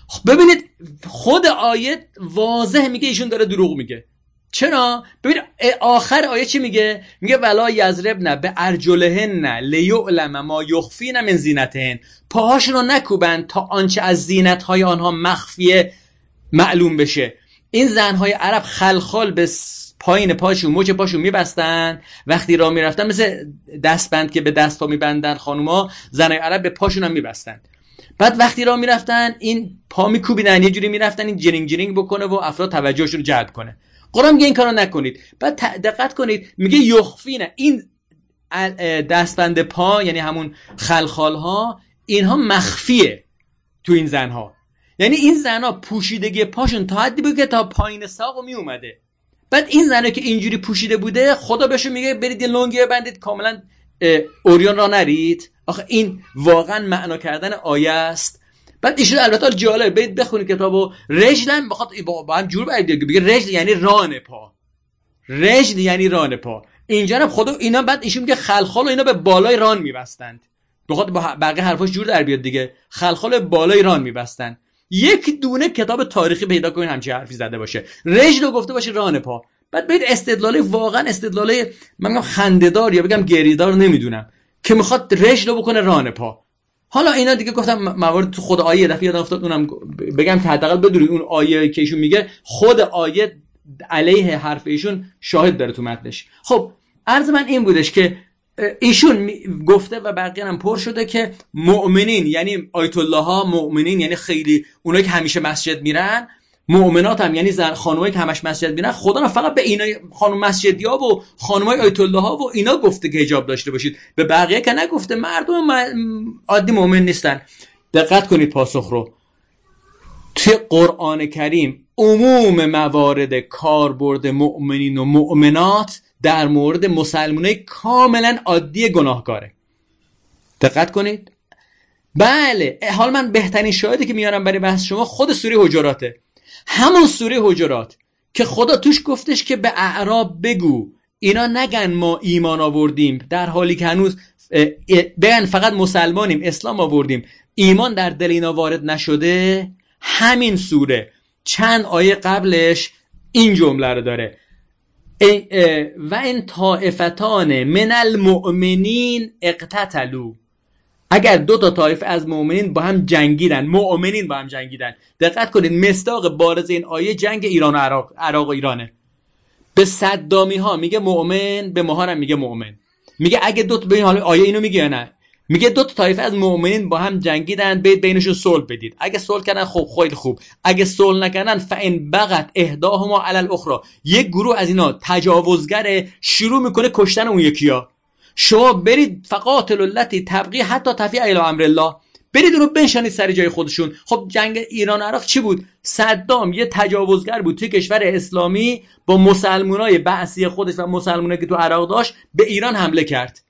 خب ببینید خود آیه واضح میگه ایشون داره دروغ میگه. چرا؟ ببین آخر آیه چی میگه؟ میگه ولا یضربن به ارجلهن لیعلم ما یخفین من زینتهن. پاهاشون رو نکوبن تا آنچه از زینت های آنها مخفیه معلوم بشه. این زنهای عرب خلخال به پایین پاشون موچ پاشون میبستن. وقتی را می‌رفتن مثل دستبند که به دست ها میبندن خانوما زنهای عرب به پاشون هم میبستن. بعد وقتی را می‌رفتن این پا میکوبیدن یه جوری می‌رفتن این جرینگ جرینگ بکنه و افراد توجهشون رو جلب کنه. قرآن میگه این کارو نکنید. بعد دقت کنید میگه یخفینه این دستبند پا یعنی همون خلخال ها اینها مخفیه تو این زنها. یعنی این زنها پوشیدگی پاشون تا حدی بود که تا پایین ساق می اومده بعد این زنه که اینجوری پوشیده بوده خدا بهشون میگه برید یه لنگی بندید کاملا اوریون را نرید. آخه این واقعا معنا کردن آیه است. بعد ایشون البته جالب برید بخونید کتابو رجلن بخواد با هم جور باید بگه رجل یعنی ران پا. رجل یعنی ران پا. اینجا هم خدا اینا بعد ایشون میگه خلخال و اینا به بالای ران میبستند. بخواد با بقیه حرفاش جور در بیاد دیگه. خلخال بالای ران میبستند. یک دونه کتاب تاریخی پیدا کنین همچین حرفی زده باشه. رجل گفته باشه ران پا. بعد برید استدلال واقعا استدلال من میگم خندهدار یا بگم گریدار نمی‌دونم که می‌خواد رجل بکنه ران پا. حالا اینا دیگه گفتم موارد تو خود آیه دفعه یادم افتاد اونم بگم که حداقل بدونید اون آیه که ایشون میگه. خود آیه علیه حرف ایشون شاهد داره تو متنش. خب عرض من این بودش که ایشون گفته و بقیه هم پر شده که مؤمنین یعنی آیت الله ها مؤمنین یعنی خیلی اونایی که همیشه مسجد میرن مؤمنات هم یعنی زن خانمایی که همش مسجد میرن خدا فقط به اینا خانم مسجدی ها و خانمای آیت الله ها و اینا گفته که حجاب داشته باشید. به بقیه که نگفته مردم عادی مؤمن نیستن. دقت کنید پاسخ رو. توی قرآن کریم عموم موارد کاربرد مؤمنین و مؤمنات در مورد مسلمانای کاملا عادی گناهکاره. دقت کنید. بله حال من بهترین شاهدی که میارم برای بحث شما خود سوره حجراته. همون سوره حجرات که خدا توش گفتش که به اعراب بگو. اینا نگن ما ایمان آوردیم در حالی که هنوز بگن فقط مسلمانیم اسلام آوردیم. ایمان در دل اینا وارد نشده؟ همین سوره. چند آیه قبلش این جمله رو داره. و این طائفتان من المؤمنین اقتتلو اگر دو تا طایفه از مؤمنین با هم جنگیدن مؤمنین با هم جنگیدن دقت کنید مستاق بارز این آیه جنگ ایران و عراق عراق و ایرانه. به صدامی ها میگه مؤمن به ماها میگه مؤمن. میگه اگه دو تا به حال آیه اینو میگه نه؟ میگه دو تا طایفه از مؤمنین با هم جنگیدن بید بینشون صلح بدید. اگه صلح کردن خب خیلی خوب. اگه صلح نکردن فان بغت احداهما علی الاخرى یک گروه از اینا تجاوزگر شروع می‌کنه کشتن اون یکیا. شما برید فقط التی تبقی حتی تفیع الی امر الله. برید اونو بنشانید سر جای خودشون. خب جنگ ایران عراق چی بود؟ صدام یه تجاوزگر بود توی کشور اسلامی با مسلمانای بعثی خودش و مسلمانایی که تو عراق داشت به ایران حمله کرد.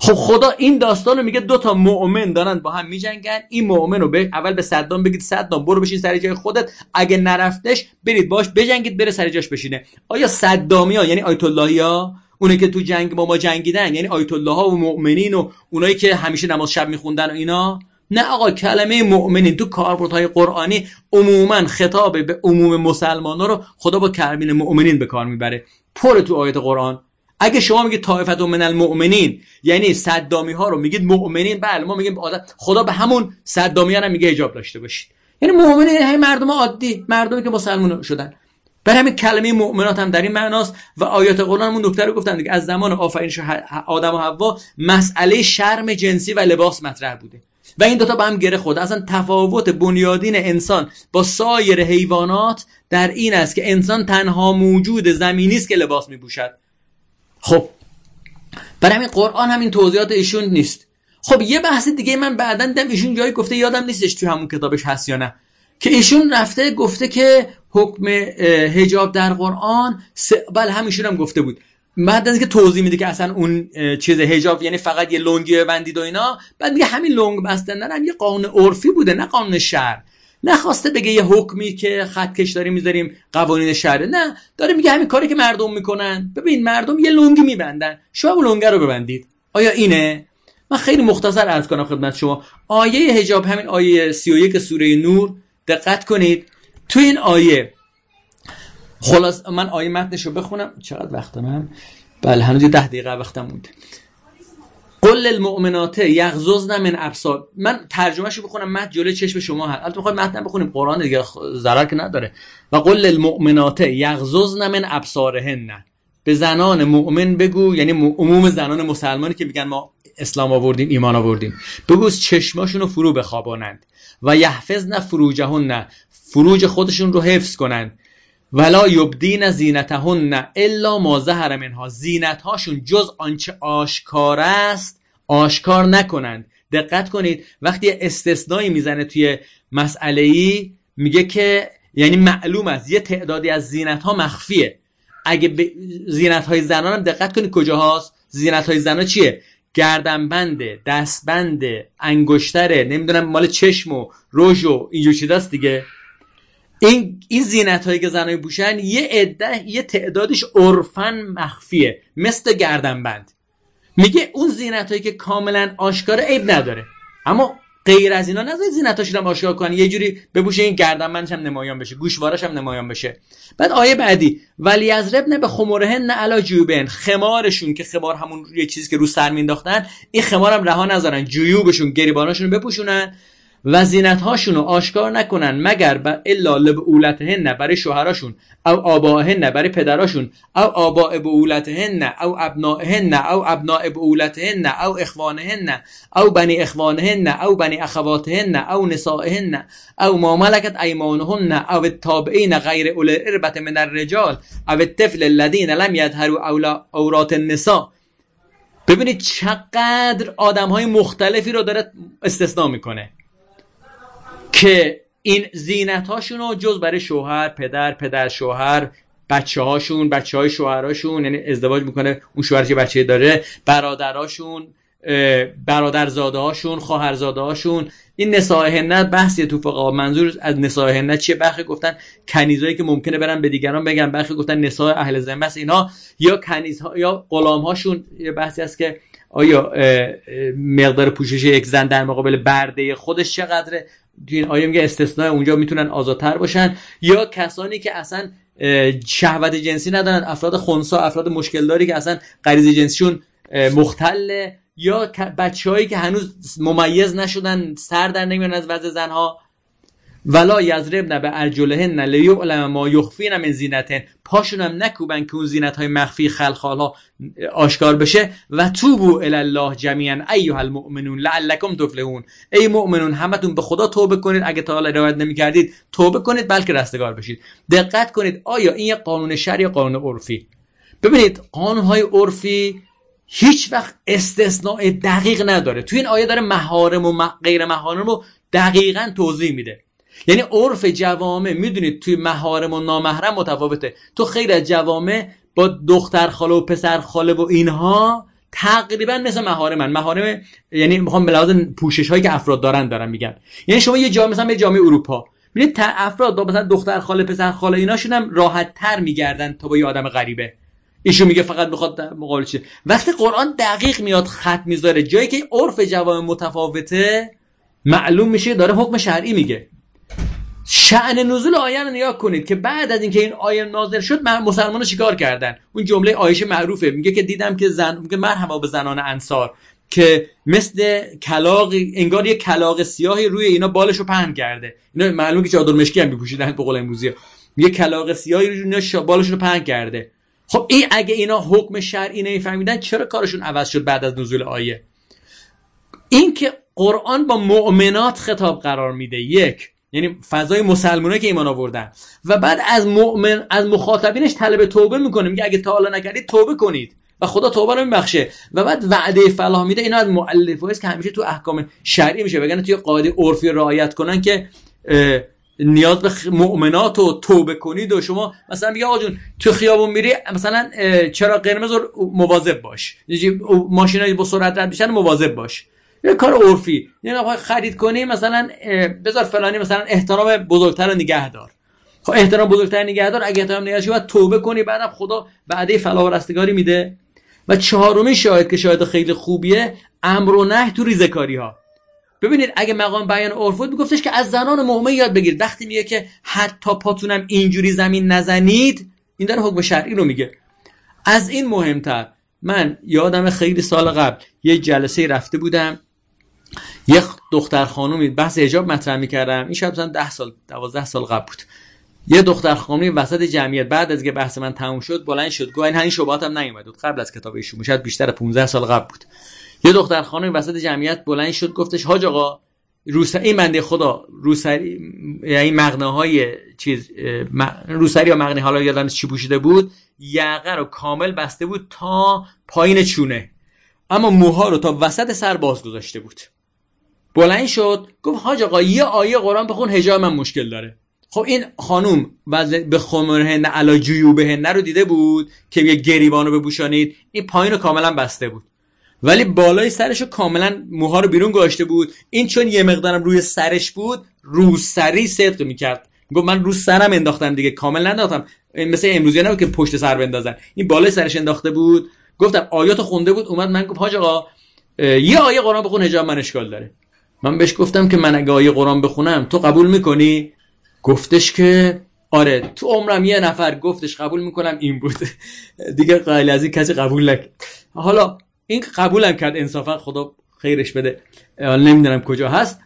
خب خدا این داستان رو میگه دو تا مؤمن دارن با هم میجنگن. این مؤمن رو به اول به صدام بگید صدام برو بشین سر جای خودت. اگه نرفتش برید باش بجنگید بره سر جاش بشینه. آیا صدامی یعنی آیت اللهی ها اونایی که تو جنگ با ما جنگیدن یعنی آیت الله ها و مؤمنین و اونایی که همیشه نماز شب میخوندن و اینا؟ نه آقا کلمه مؤمنین تو کاربردهای قرآنی عموما خطاب به عموم مسلمان ها رو خدا با کلمه مؤمنین به کار می‌بره. پر تو آیت قرآن. اگه شما میگید طائفت من المؤمنین یعنی صدامی ها رو میگید مؤمنین بله ما میگیم خدا به همون صدامی ها میگه اجاب داشته باشید. یعنی مؤمنین همین مردم عادی مردمی که مسلمان شدن. برای همین کلمه مؤمنات هم در این معناست و آیات قرآن همون نکته رو گفتن دیگه. از زمان آفرینش آدم و حوا مسئله شرم جنسی و لباس مطرح بوده. و این دوتا با هم گره خود اصلا تفاوت بنیادین انسان با سایر حیوانات در این است که انسان تنها موجود زمینی است که لباس میپوشد. خب برای همین قرآن همین توضیحات ایشون نیست. خب یه بحث دیگه من بعدا دم ایشون جایی گفته یادم نیستش توی همون کتابش هست یا نه. که ایشون رفته گفته که حکم هجاب در قرآن س... بله همیشون هم گفته بود. بعد از اینکه توضیح میده که اصلا اون چیز هجاب یعنی فقط یه لنگی بندید و اینا بعد میگه همین لنگ بستن هم یه قانون عرفی بوده نه قانون شهر نخواسته بگه یه حکمی که خطکش داریم می‌ذاریم قوانین شهره نه داره میگه همین کاری که مردم می‌کنن. ببین مردم یه لنگی میبندن. شما اون لنگه رو ببندید. آیا اینه؟ من خیلی مختصر عرض کنم خدمت شما. آیه هجاب همین آیه 31 سوره نور. دقت کنید. تو این آیه خلاص من آیه متنش رو بخونم. چقدر وقت دارم؟ بله هنوز ده دقیقه وقتم مونده. قل المؤمنات یغضضن من ابصار. من ترجمهشو بخونم متن جلوی چشم شما هست. البته می‌خوام متن بخونیم قرآن دیگه ضرر که نداره. و قل المؤمنات یغضضن من ابصارهن. به زنان مؤمن بگو یعنی عموم زنان مسلمانی که میگن ما اسلام آوردیم ایمان آوردیم. بگو چشماشون رو فرو بخوابانند. و یحفظن فروجهن. فروج خودشون رو حفظ کنند. ولا یبدین زینتهن الا ما ظهر منها. زینت هاشون جز آنچه آشکار است آشکار نکنند. دقت کنید وقتی استثنایی می‌زنه توی مسئله ای میگه که یعنی معلوم است یه تعدادی از زینت ها مخفیه. اگه ب... زینت های زنان هم دقت کنید کجاهاست؟ زینت های زنان چیه؟ گردنبند دستبند انگشتره نمی‌دونم مال چشم و رژ و اینجور چیزاست دیگه. این این زینت هایی که زنای بوشن یه عده یه تعدادش عرفن مخفیه مثل گردنبند. میگه اون زینت هایی که کاملا آشکار عیب نداره. اما غیر از اینا نذارید زینتاش رو آشکار کنن. یه جوری ببوشه این گردنبندش هم نمایان بشه. گوشوارش هم نمایان بشه. بعد آیه بعدی ولی از رب به خمرهن علا جیوبن. خمارشون که خمار همون یه چیزی که رو سر مینداختن این خمار هم رها نذارن. جیوبشون گریباناشون رو بپوشونن. و زینت هاشون رو آشکار نکنن مگر بر الا لبعولتهن برای شوهراشون او آباهن برای پدراشون او آباء بعولتهن او ابنائهن او ابناء بعولتهن او اخوانهن او بنی اخوانهن او بنی اخواتهن او نسائهن او ما ملکت ایمانهن او التابعین غیر اول اربت من الرجال او الطفل الذين لم يظهروا اورات النساء. ببینید چقدر آدم های مختلفی رو داره استثناء می‌کنه. که این زینت هاشون رو جز برای شوهر پدر پدر شوهر بچه هاشون بچه های شوهراشون یعنی ازدواج می‌کنه اون شوهر که بچه داره برادراشون برادرزاده هاشون خواهرزاده هاشون این نساهنت بحثی تو فقها منظور از نساهنت چیه؟ برخی گفتن کنیزایی که ممکنه برن به دیگران بگن. برخی گفتن نساء اهل ذمه است اینا یا کنیزها یا غلام هاشون یه بحثی است که آیا مقدار پوشش یک زن در مقابل برده خودش چقدره؟ این آیه میگه استثناء اونجا می‌تونن آزادتر باشن؟ یا کسانی که اصلا شهوت جنسی ندارن افراد خونسا افراد مشکل داری که اصلا غریزه جنسیشون مختله؟ یا بچههایی که هنوز ممیز نشدن سر در نمیان از وضع زنها؟ ولا یضربن به ارجلهن لیعلم ما یخفین من زینتن پاشون هم نکوبن که اون زینت های مخفی خلخال ها آشکار بشه و توبو الی الله جمیعا ایها المؤمنون لعلکم تفلحون. ای مؤمنون همتون به خدا توبه کنید. اگه تا حالا روایت نمی‌کردید توبه کنید بلکه رستگار بشید. دقت کنید آیا این یه قانون شرع یا قانون عرفی؟ ببینید قانون های عرفی هیچ وقت استثناء دقیق نداره. تو این آیه داره محارم و غیر محارم رو دقیقا توضیح میده. یعنی عرف جوامع می‌دونید توی محارم و نامحرم متفاوته. تو خیلی از جوامع با دختر خاله و پسر خاله و اینها تقریبا مثل مهارم من مهارم یعنی می‌خوام به لحاظ پوشش هایی که افراد دارن دارم میگم یعنی شما یه جامعه مثلا به جامعه اروپا. ببینید افراد مثلا دختر خاله پسر خاله ایناشون هم راحت تر میگردن تا با یه آدم غریبه. ایشون میگه فقط می‌خواد مقابل چیه وقتی قرآن دقیق میاد خط می‌ذاره جایی که عرف جواب متفاوته معلوم میشه داره حکم شرعی میگه. شعن نزول آیه رو نگاه کنید که بعد از اینکه این آیه نازل شد مسلمان چیکار کردن. اون جمله آیشه معروفه. میگه که دیدم که زن میگه مرحبا به زنان انصار که مثل کلاق انگار یه کلاق سیاهی روی اینا بالشو پهن کرده. اینا معلومه که چادر مشکی هم میپوشیدن به قول امروزی یه کلاق سیاهی روی اینا بالشو پهن کرده. خب این اگه اینا حکم شرعی نمیفهمیدن چرا کارشون عوض شد بعد از نزول آیه؟ این که قرآن با مؤمنات خطاب قرار میده. یک یعنی فضای مسلمانه که ایمان آوردن. و بعد از مؤمن از مخاطبینش طلب توبه می‌کنه. میگه اگه تا حالا نکردید توبه کنید. و خدا توبه رو میبخشه. و بعد وعده فلاح میده. اینا از مؤلفه که همیشه تو احکام شرعی میشه. بگن توی قاعده عرفی رعایت کنن که نیاز به مؤمنات و توبه کنید و شما مثلا بیا آجون تو خیابون میری مثلا چرا قرمز رو مواظب باش. ماشینای با سرعت رد میشن مواظب باش. یه کار عرفی. یعنی خرید کنی مثلا بذار فلانی مثلا احترام بزرگتر رو نگه دار. خب احترام بزرگتر نگه دار. اگه احترام نگه باید توبه کنی. بعدم خدا بعده فلاح و رستگاری میده. و چهارمی شاهد که شاهد خیلی خوبیه امر و نه تو ریزکاری ها ببینید اگه مقام بیان عرف بود میگفتش که از زنان مؤمن یاد بگیرید. وقتی میگه که حتی پاتونم اینجوری زمین نزنید این داره حکم شرعی رو میگه. از این مهمتر من یادم خیلی سال قبل یه جلسه رفته بودم. یه دختر خانومی بحث حجاب مطرح می‌کردم. این شب مثلا 10 سال 12 سال قبل بود. یه دختر خانومی وسط جمعیت بعد از که بحث من تموم شد بلند شد. گفت این همین شبهات هم نیومد. قبل از کتاب ایشون شاید بیشتر 15 سال قبل بود. یه دختر خانم وسط جمعیت بلند شد گفتش حاج آقا روسری این بنده خدا روسری یعنی مغنه چیز روسری یا مغنه حالا یادم چی پوشیده بود یقه رو کامل بسته بود تا پایین چونه. اما موها رو تا وسط سر باز گذاشته بود. بلند شد گفت حاج آقا یه آیه قرآن بخون حجاب من مشکل داره. خب این خانوم به خمرهن علا جیوبهن رو دیده بود که یه گریبان رو بپوشانید. این پایین رو کاملا بسته بود. ولی بالای سرش رو کاملا موها رو بیرون گذاشته بود. این چون یه مقدارم روی سرش بود رو سری صدق می‌کرد. گفت من رو سرم انداختم دیگه کامل ننداختم. مثل امروزی نبود که پشت سر بندازن. این بالای سرش انداخته بود. گفتم آیات خونده بود اومد من گفت حاج آقا یه آیه قرآن بخون حجاب من اشکال داره. من بهش گفتم که من اگه آیه قرآن بخونم تو قبول می‌کنی؟ گفتش که آره تو عمرم یه نفر گفتش قبول می‌کنم این بود. دیگه قائل از این کسی قبول نکرد حالا این قبولم کرد انصافا خدا خیرش بده. نمی‌دونم کجا هست.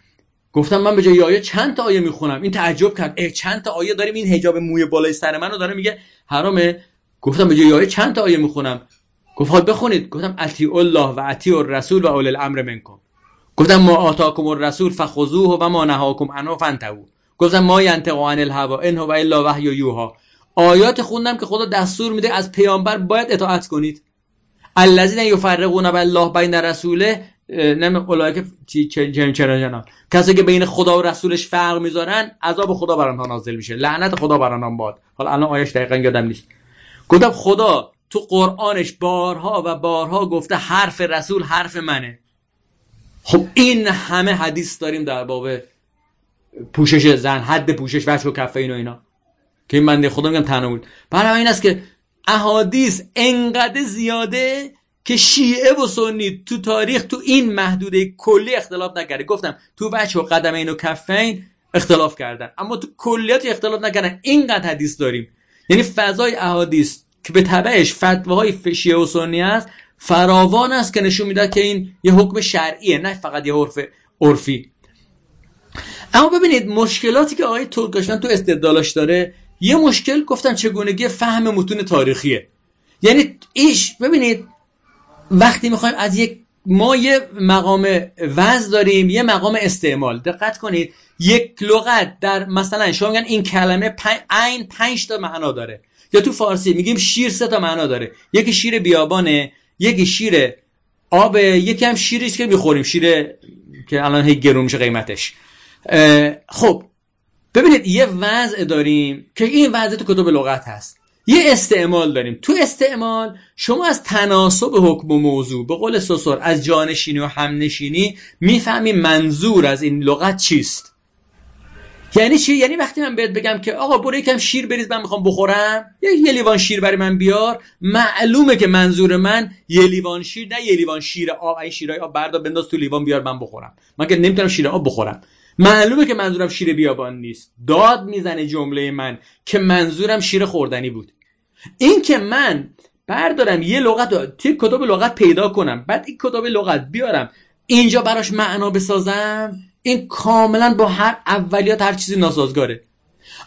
گفتم من به جای آیه چند تا آیه می‌خونم؟ این تعجب کرد. اه چند تا آیه داریم؟ این حجاب موی بالای سر منو داره میگه. حرامه. گفتم به جای آیه چند تا آیه می‌خونم؟ گفت بخونید. گفتم اطیع الله و اطیع الرسول و اول الامر منکم. گفتم ما آتاکم الرسول فخذوه و ما نهاکم عنه فانتهوا گفتم ما ینطق عن الهوا ان هو الا وحی یوها. آیات خوندم که خدا دستور میده از پیامبر باید اطاعت کنید. الذین یفرقون بالله بین رسوله نم اولای که چرا جنان کسی که بین خدا و رسولش فرق می‌ذارن عذاب خدا بر آنها نازل میشه. لعنت خدا بر آنها باد. حالا الان آیش دقیقا یادم نیست. گفتم خدا تو قرآنش بارها و بارها گفته حرف رسول حرف منه. خب این همه حدیث داریم در باب پوشش زن حد پوشش وجه و کفه این و اینا. که این بنده خدا میگم تنها بود. برای این است که احادیث انقدر زیاده که شیعه و سنی تو تاریخ تو این محدوده کلی اختلاف نکرده. گفتم تو بچه و قدمین و کفین اختلاف کردن. اما تو کلیات اختلاف نکردن. اینقدر حدیث داریم. یعنی فضای احادیث که به تبعش فتواهای شیعه و سنی است فراوان است که نشون میده که این یه حکم شرعیه نه فقط یه عرف عرفی. اما ببینید مشکلاتی که آقای ترکاشان تو استدلالاش داره یه مشکل گفتن چگونگی فهم متون تاریخیه. یعنی ایش ببینید وقتی می‌خوایم از یک ما یه مقام وز داریم یه مقام استعمال. دقت کنید یک لغت در مثلا شما میگن این کلمه عین پنج تا معنا داره. یا تو فارسی میگیم شیر سه تا معنا داره. یکی شیر بیابانه یکی شیر آب یکی هم شیری که می‌خوریم شیر که الان هی گرون میشه قیمتش. خب ببینید یه وضع داریم که این وضع تو کتب لغت هست. یه استعمال داریم. تو استعمال شما از تناسب حکم و موضوع به قول سوسور از جانشینی و همنشینی می‌فهمی منظور از این لغت چیست. یعنی چی؟ یعنی وقتی من بهت بگم که آقا برو یکم شیر بریز من می‌خوام بخورم یا یه لیوان شیر برای من بیار. معلومه که منظور من یه لیوان شیر نه یه لیوان شیر آب این شیرای آب بردار بنداز تو لیوان بیار من بخورم. من که نمی‌تونم شیر آب بخورم. معلومه که منظورم شیر بیابان نیست. داد می‌زنه جمله من که منظورم شیر خوردنی بود. این که من بردارم یه لغت توی کتاب لغت پیدا کنم بعد این کتاب لغت بیارم اینجا براش معنا بسازم؟ این کاملا با هر اولیات هر چیزی ناسازگاره.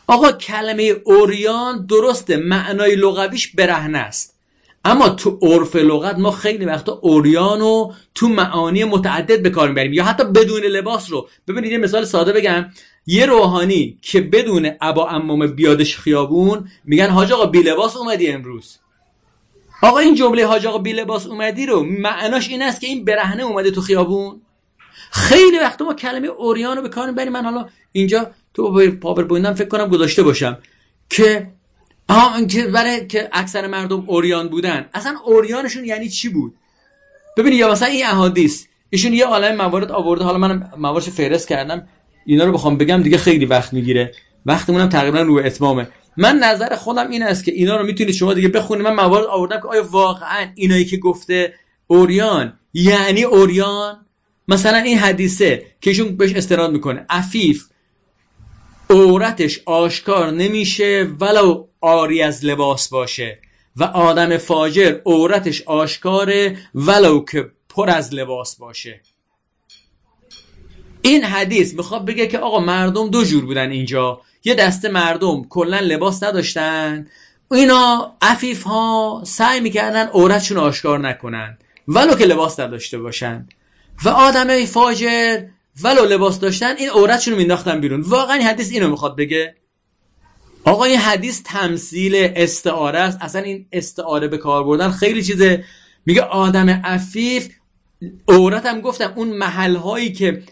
آقا کلمه اوریان درسته معنای لغویش برهنه است. اما تو عرف لغت ما خیلی وقتا اوریان رو تو معانی متعدد به کار می‌بریم یا حتی بدون لباس رو. ببینید یه مثال ساده بگم. یه روحانی که بدون ابا امام بیادش خیابون میگن حاج آقا بی لباس اومدی امروز. آقا این جمله حاج آقا بی لباس اومدی رو معناش این است که این برهنه اومده تو خیابون. خیلی وقت ما کلمه اوریان رو به کار می‌بریم. من حالا اینجا تو پاور فکر کنم گذاشته باشم که آها که برای که اکثر مردم اوریان بودن. اصلا اوریانشون یعنی چی بود؟ ببینید یا مثلا این احادیث ایشون یه عالم موارد آورده. حالا من مواردش فهرست کردم. اینا رو بخوام بگم دیگه خیلی وقت می‌گیره. وقتمونم تقریبا رو اتمامه. من نظر خودم این است که اینا رو می‌تونید شما دیگه بخونید. من موارد آوردم که آیا واقعا اینایی که گفته اوریان یعنی اوریان؟ مثلا این حدیثه که ایشون بهش استناد می‌کنه. عفیف. عورتش آشکار نمیشه ولو آری از لباس باشه. و آدم فاجر عورتش آشکاره ولو که پر از لباس باشه. این حدیث می‌خواد بگه که آقا مردم دو جور بودن اینجا. یه دسته مردم کلا لباس نداشتن. اینا عفیف ها سعی می‌کردن عورتشون آشکار نکنن. ولو که لباس نداشته باشن. و آدم فاجر ولو لباس داشتن این عورتشون رو مینداختن بیرون. واقعا این حدیث اینو می‌خواد بگه. آقا این حدیث تمثیل استعاره است. اصلا این استعاره به کار بردن خیلی چیزه. میگه آدم عفیف عورت هم گفتم اون محل هایی که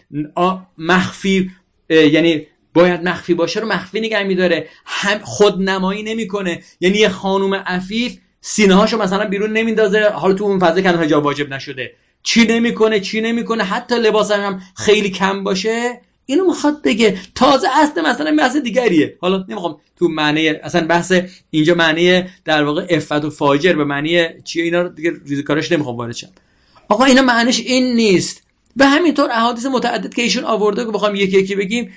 مخفی یعنی باید مخفی باشه رو مخفی نگه میداره. هم نمایی نمی‌کنه. یعنی یه خانوم عفیف سینه هاشو مثلا بیرون نمیندازه. حالا تو اون فضا که حجاب واجب نشده. چی نمی‌کنه چی نمی‌کنه حتی لباس هم خیلی کم باشه اینو می‌خواد بگه. تازه اصل مثلا بحث دیگریه. حالا نمی‌خوام تو معنی اصلا بحث اینجا معنی در واقع افت و فاجر به معنی چیه اینا دیگه ریزکارش نمی‌خوام وارد شم. آقا اینا معنیش این نیست. به همینطور احادیث متعدد که ایشون آورده که بخوام یکی یکی بگیم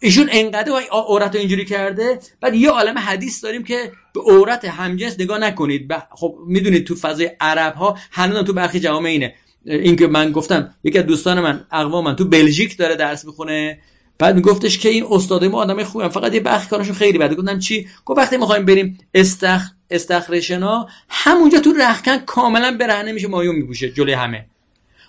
ایشون انقدر عورت رو اینجوری کرده. بعد یه عالم حدیث داریم که به عورت همجنس نگاه نکنید. خب می‌دونید تو فضای عرب ها هنوز تو برخی جوامع اینه. این که من گفتم یکی از دوستان من اقوام من تو بلژیک داره درس می‌خونه. بعد میگفتش که این استادای ما آدم خوبن فقط یه بخش کارشون خیلی بده. گفتم چی؟ گفت وقتی می‌خوایم بریم استخ استخرشنا همونجا تو رخکن کاملا برهنه میشه مایون میپوشه جلوی همه.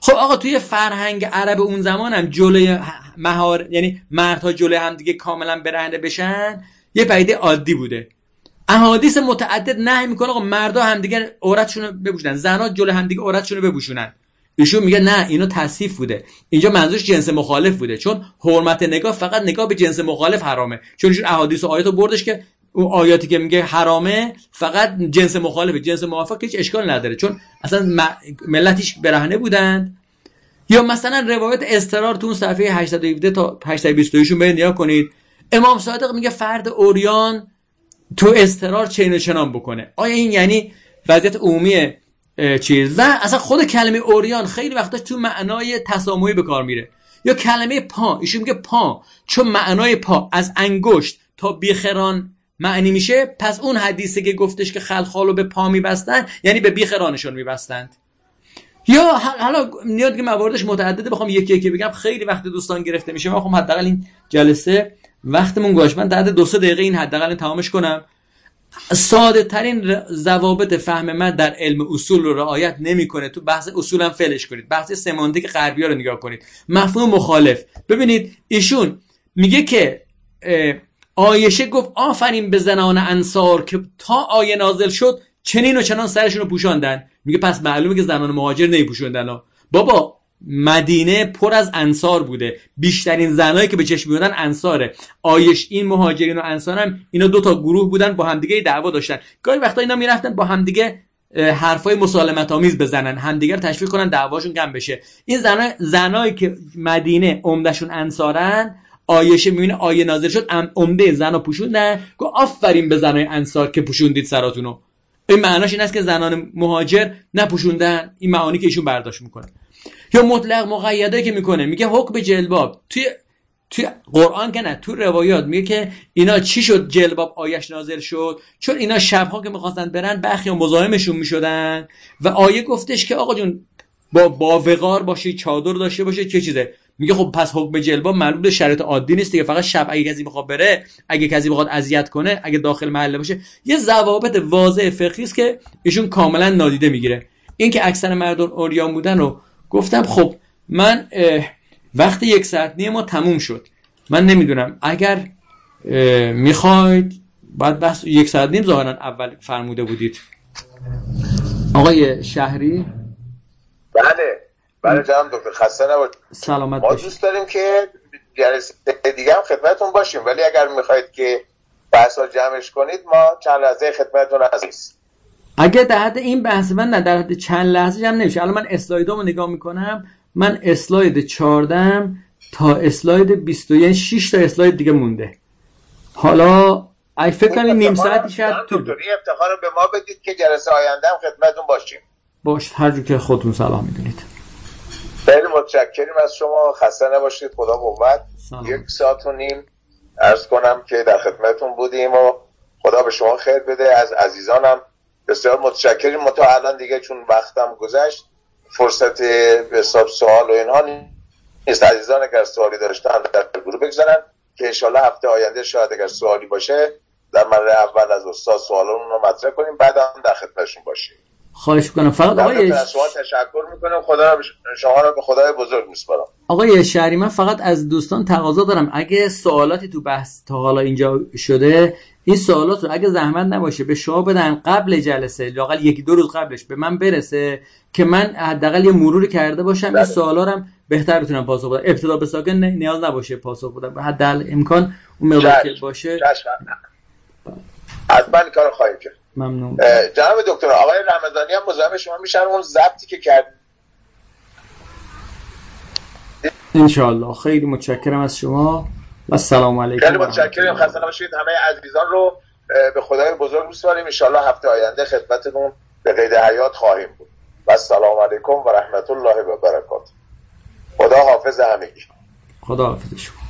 خب آقا توی فرهنگ عرب اون زمان هم جلوی مهار یعنی مردها جلوی هم دیگه کاملا برهنه بشن یه پیده عادی بوده. احادیث متعدد نه می‌کنه آقا مردا هم دیگه عورتشون رو بپوشونن زنا جلوی هم دیگه عورتشون رو بپوشونن. ایشون میگه نه اینو تصیف بوده. اینجا منظورش جنس مخالف بوده چون حرمت نگاه فقط نگاه به جنس مخالف حرامه. چون ایشون احادیث و آیات بردش که اون آیاتی که میگه حرامه فقط جنس مخالفه. جنس موافق هیچ اشکال نداره. چون اصلا ملتیش برهنه بودن یا مثلا روایت استرار تو اون صفحه 817 تا 828 برید نیا کنید. امام صادق میگه فرد اوریان تو استرار چین چنان بکنه. آیا این یعنی وضعیت عمومی چیز؟ و اصلا خود کلمه اوریان خیلی وقتا تو معنای تسامحی به کار میره. یا کلمه پا ایشون میگه پا. چون معنای پا از انگشت تا بیخران معنی میشه پس اون حدیثه که گفتش که خلخالو به پا میبستن یعنی به بیخرانشون میبستند. یا حالا نیاد که مواردش متعدده بخوام یکی یکی بگم. خیلی وقت دوستان گرفته میشه. من خب حداقل این جلسه وقتمون گوش من بعد دو سه دقیقه این حداقل تمامش کنم. ساده ترین ضوابط فهم من در علم اصول رو رعایت نمی‌کنه. تو بحث اصولم فلش کنید. بحث سمانتیک غربی رو نگاه کنید. مفهوم مخالف. ببینید ایشون میگه که آیشه گفت آفرین به زنان انصار که تا آیه نازل شد چنین و چنان سرشون رو پوشاندن. میگه پس معلومه که زنان مهاجر نمیپوشوندن بابا مدینه پر از انصار بوده. بیشترین زنایی که به چشم میادن انصاره. آیش این مهاجرین و انصار هم اینا دو تا گروه بودن با همدیگه دعوا داشتن. گاهی وقتا اینا می‌رفتن با همدیگه حرفای مسالمت آمیز بزنن همدیگر تشویق کنن دعواشون کم بشه. این زنا زنایی که مدینه عمدشون انصارن آیشه می‌بینه آیه نازل شد عمده زنا پوشوندن. گفت آفرین به زنای انصار که پوشوندید سراتونو این معناش این است که زنان مهاجر نپوشوندن این معانی که ایشون برداشت می‌کنه. یا مطلق مقیده که می‌کنه میگه حکم جلباب. توی توی قرآن که نه تو روایات میگه که اینا چی شد؟ جلباب آیش نازل شد. چون اینا شبها که می‌خواستن برن برخی مزاحمشون می‌شدن. و آیه گفتش که آقا جون با با وقار باشی چادر داشته باشه چه چیزه؟ میگه خب پس حکم جلباب معلوم به شرط عادی نیست که فقط شب اگه کسی بخواد بره اگه کسی بخواد اذیت کنه اگه داخل محله باشه یه ضوابط واضح فقهی است که ایشون کاملا نادیده می‌گیره. این که اکثر مردم اوریان بودن رو گفتم خب من وقتی یک ساعت نیم ما تموم شد. من نمی‌دونم. اگر می‌خواید بعد بس یک ساعت نیم ظاهرا اول فرموده بودید. آقای شهری؟ بله. بله جناب دکتر خسته نباشید. سلامت ما دوست داریم که جلسه دیگه هم خدمتتون باشیم ولی اگر می‌خواید که بحثا جمعش کنید ما چند لحظه خدمتتون هستیم اگه در حد این بحث من نه در حد چند لحظه جمع نمیشه. الان من اسلایدامو نگاه می‌کنم من اسلاید 14 تا اسلاید 21 یعنی 6 تا اسلاید دیگه مونده. حالا ای فکر کنم نیم ساعتی شاید تو افتخار رو به ما بدید که جلسه آینده هم خدمتتون باشیم. باش هر جو که خودتون سلام می‌دونید. خیلی متشکریم از شما. خسته نباشید. خدا قوت. یک ساعت و نیم ارز کنم که در خدمتتون بودیم و خدا به شما خیر بده. از عزیزانم بسیار متشکریم. ما تا الان دیگه چون وقتم گذشت فرصت به حساب سوال و اینها نیست. عزیزان اگر سوالی داشتن در گروه بگذارن که انشالله هفته آینده شاید اگر سوالی باشه در مرحله اول از استاد سوالون رو مطرح کنیم. بعد هم در خدمتشون باشیم. خواهش کنم فقط آقای شما تشکر می‌کنم. خدا رو شما رو به خدای بزرگ میسپارم آقای شهری من فقط از دوستان تقاضا دارم. اگه سوالاتی تو بحث تا حالا اینجا شده این سوالات رو اگه زحمت نباشه به شما بدن قبل جلسه لاقل یکی دو روز قبلش به من برسه که من حداقل یه مروری کرده باشم. این بله. سوالا رو بهتر بتونم پاسخ بدم. ابتدا به ساکن نیاز نباشه پاسخ بدم. حداقل امکان اون مقدار که باشه. حتما کار خواهیم کرد. ممنون. جناب دکتر آقای رمضانی هم مزاحم شما میشن اون ضبطی که کرد. انشاءالله. خیلی متشکرم از شما و سلام علیکم خیلی متشکرم. خسته نباشید. همه عزیزان رو به خدای بزرگ میسپاریم ان هفته آینده خدمتتون به قید حیات خواهیم بود. و سلام علیکم و رحمت الله و برکاته. خدا حافظ همگی. خدا حافظ شما.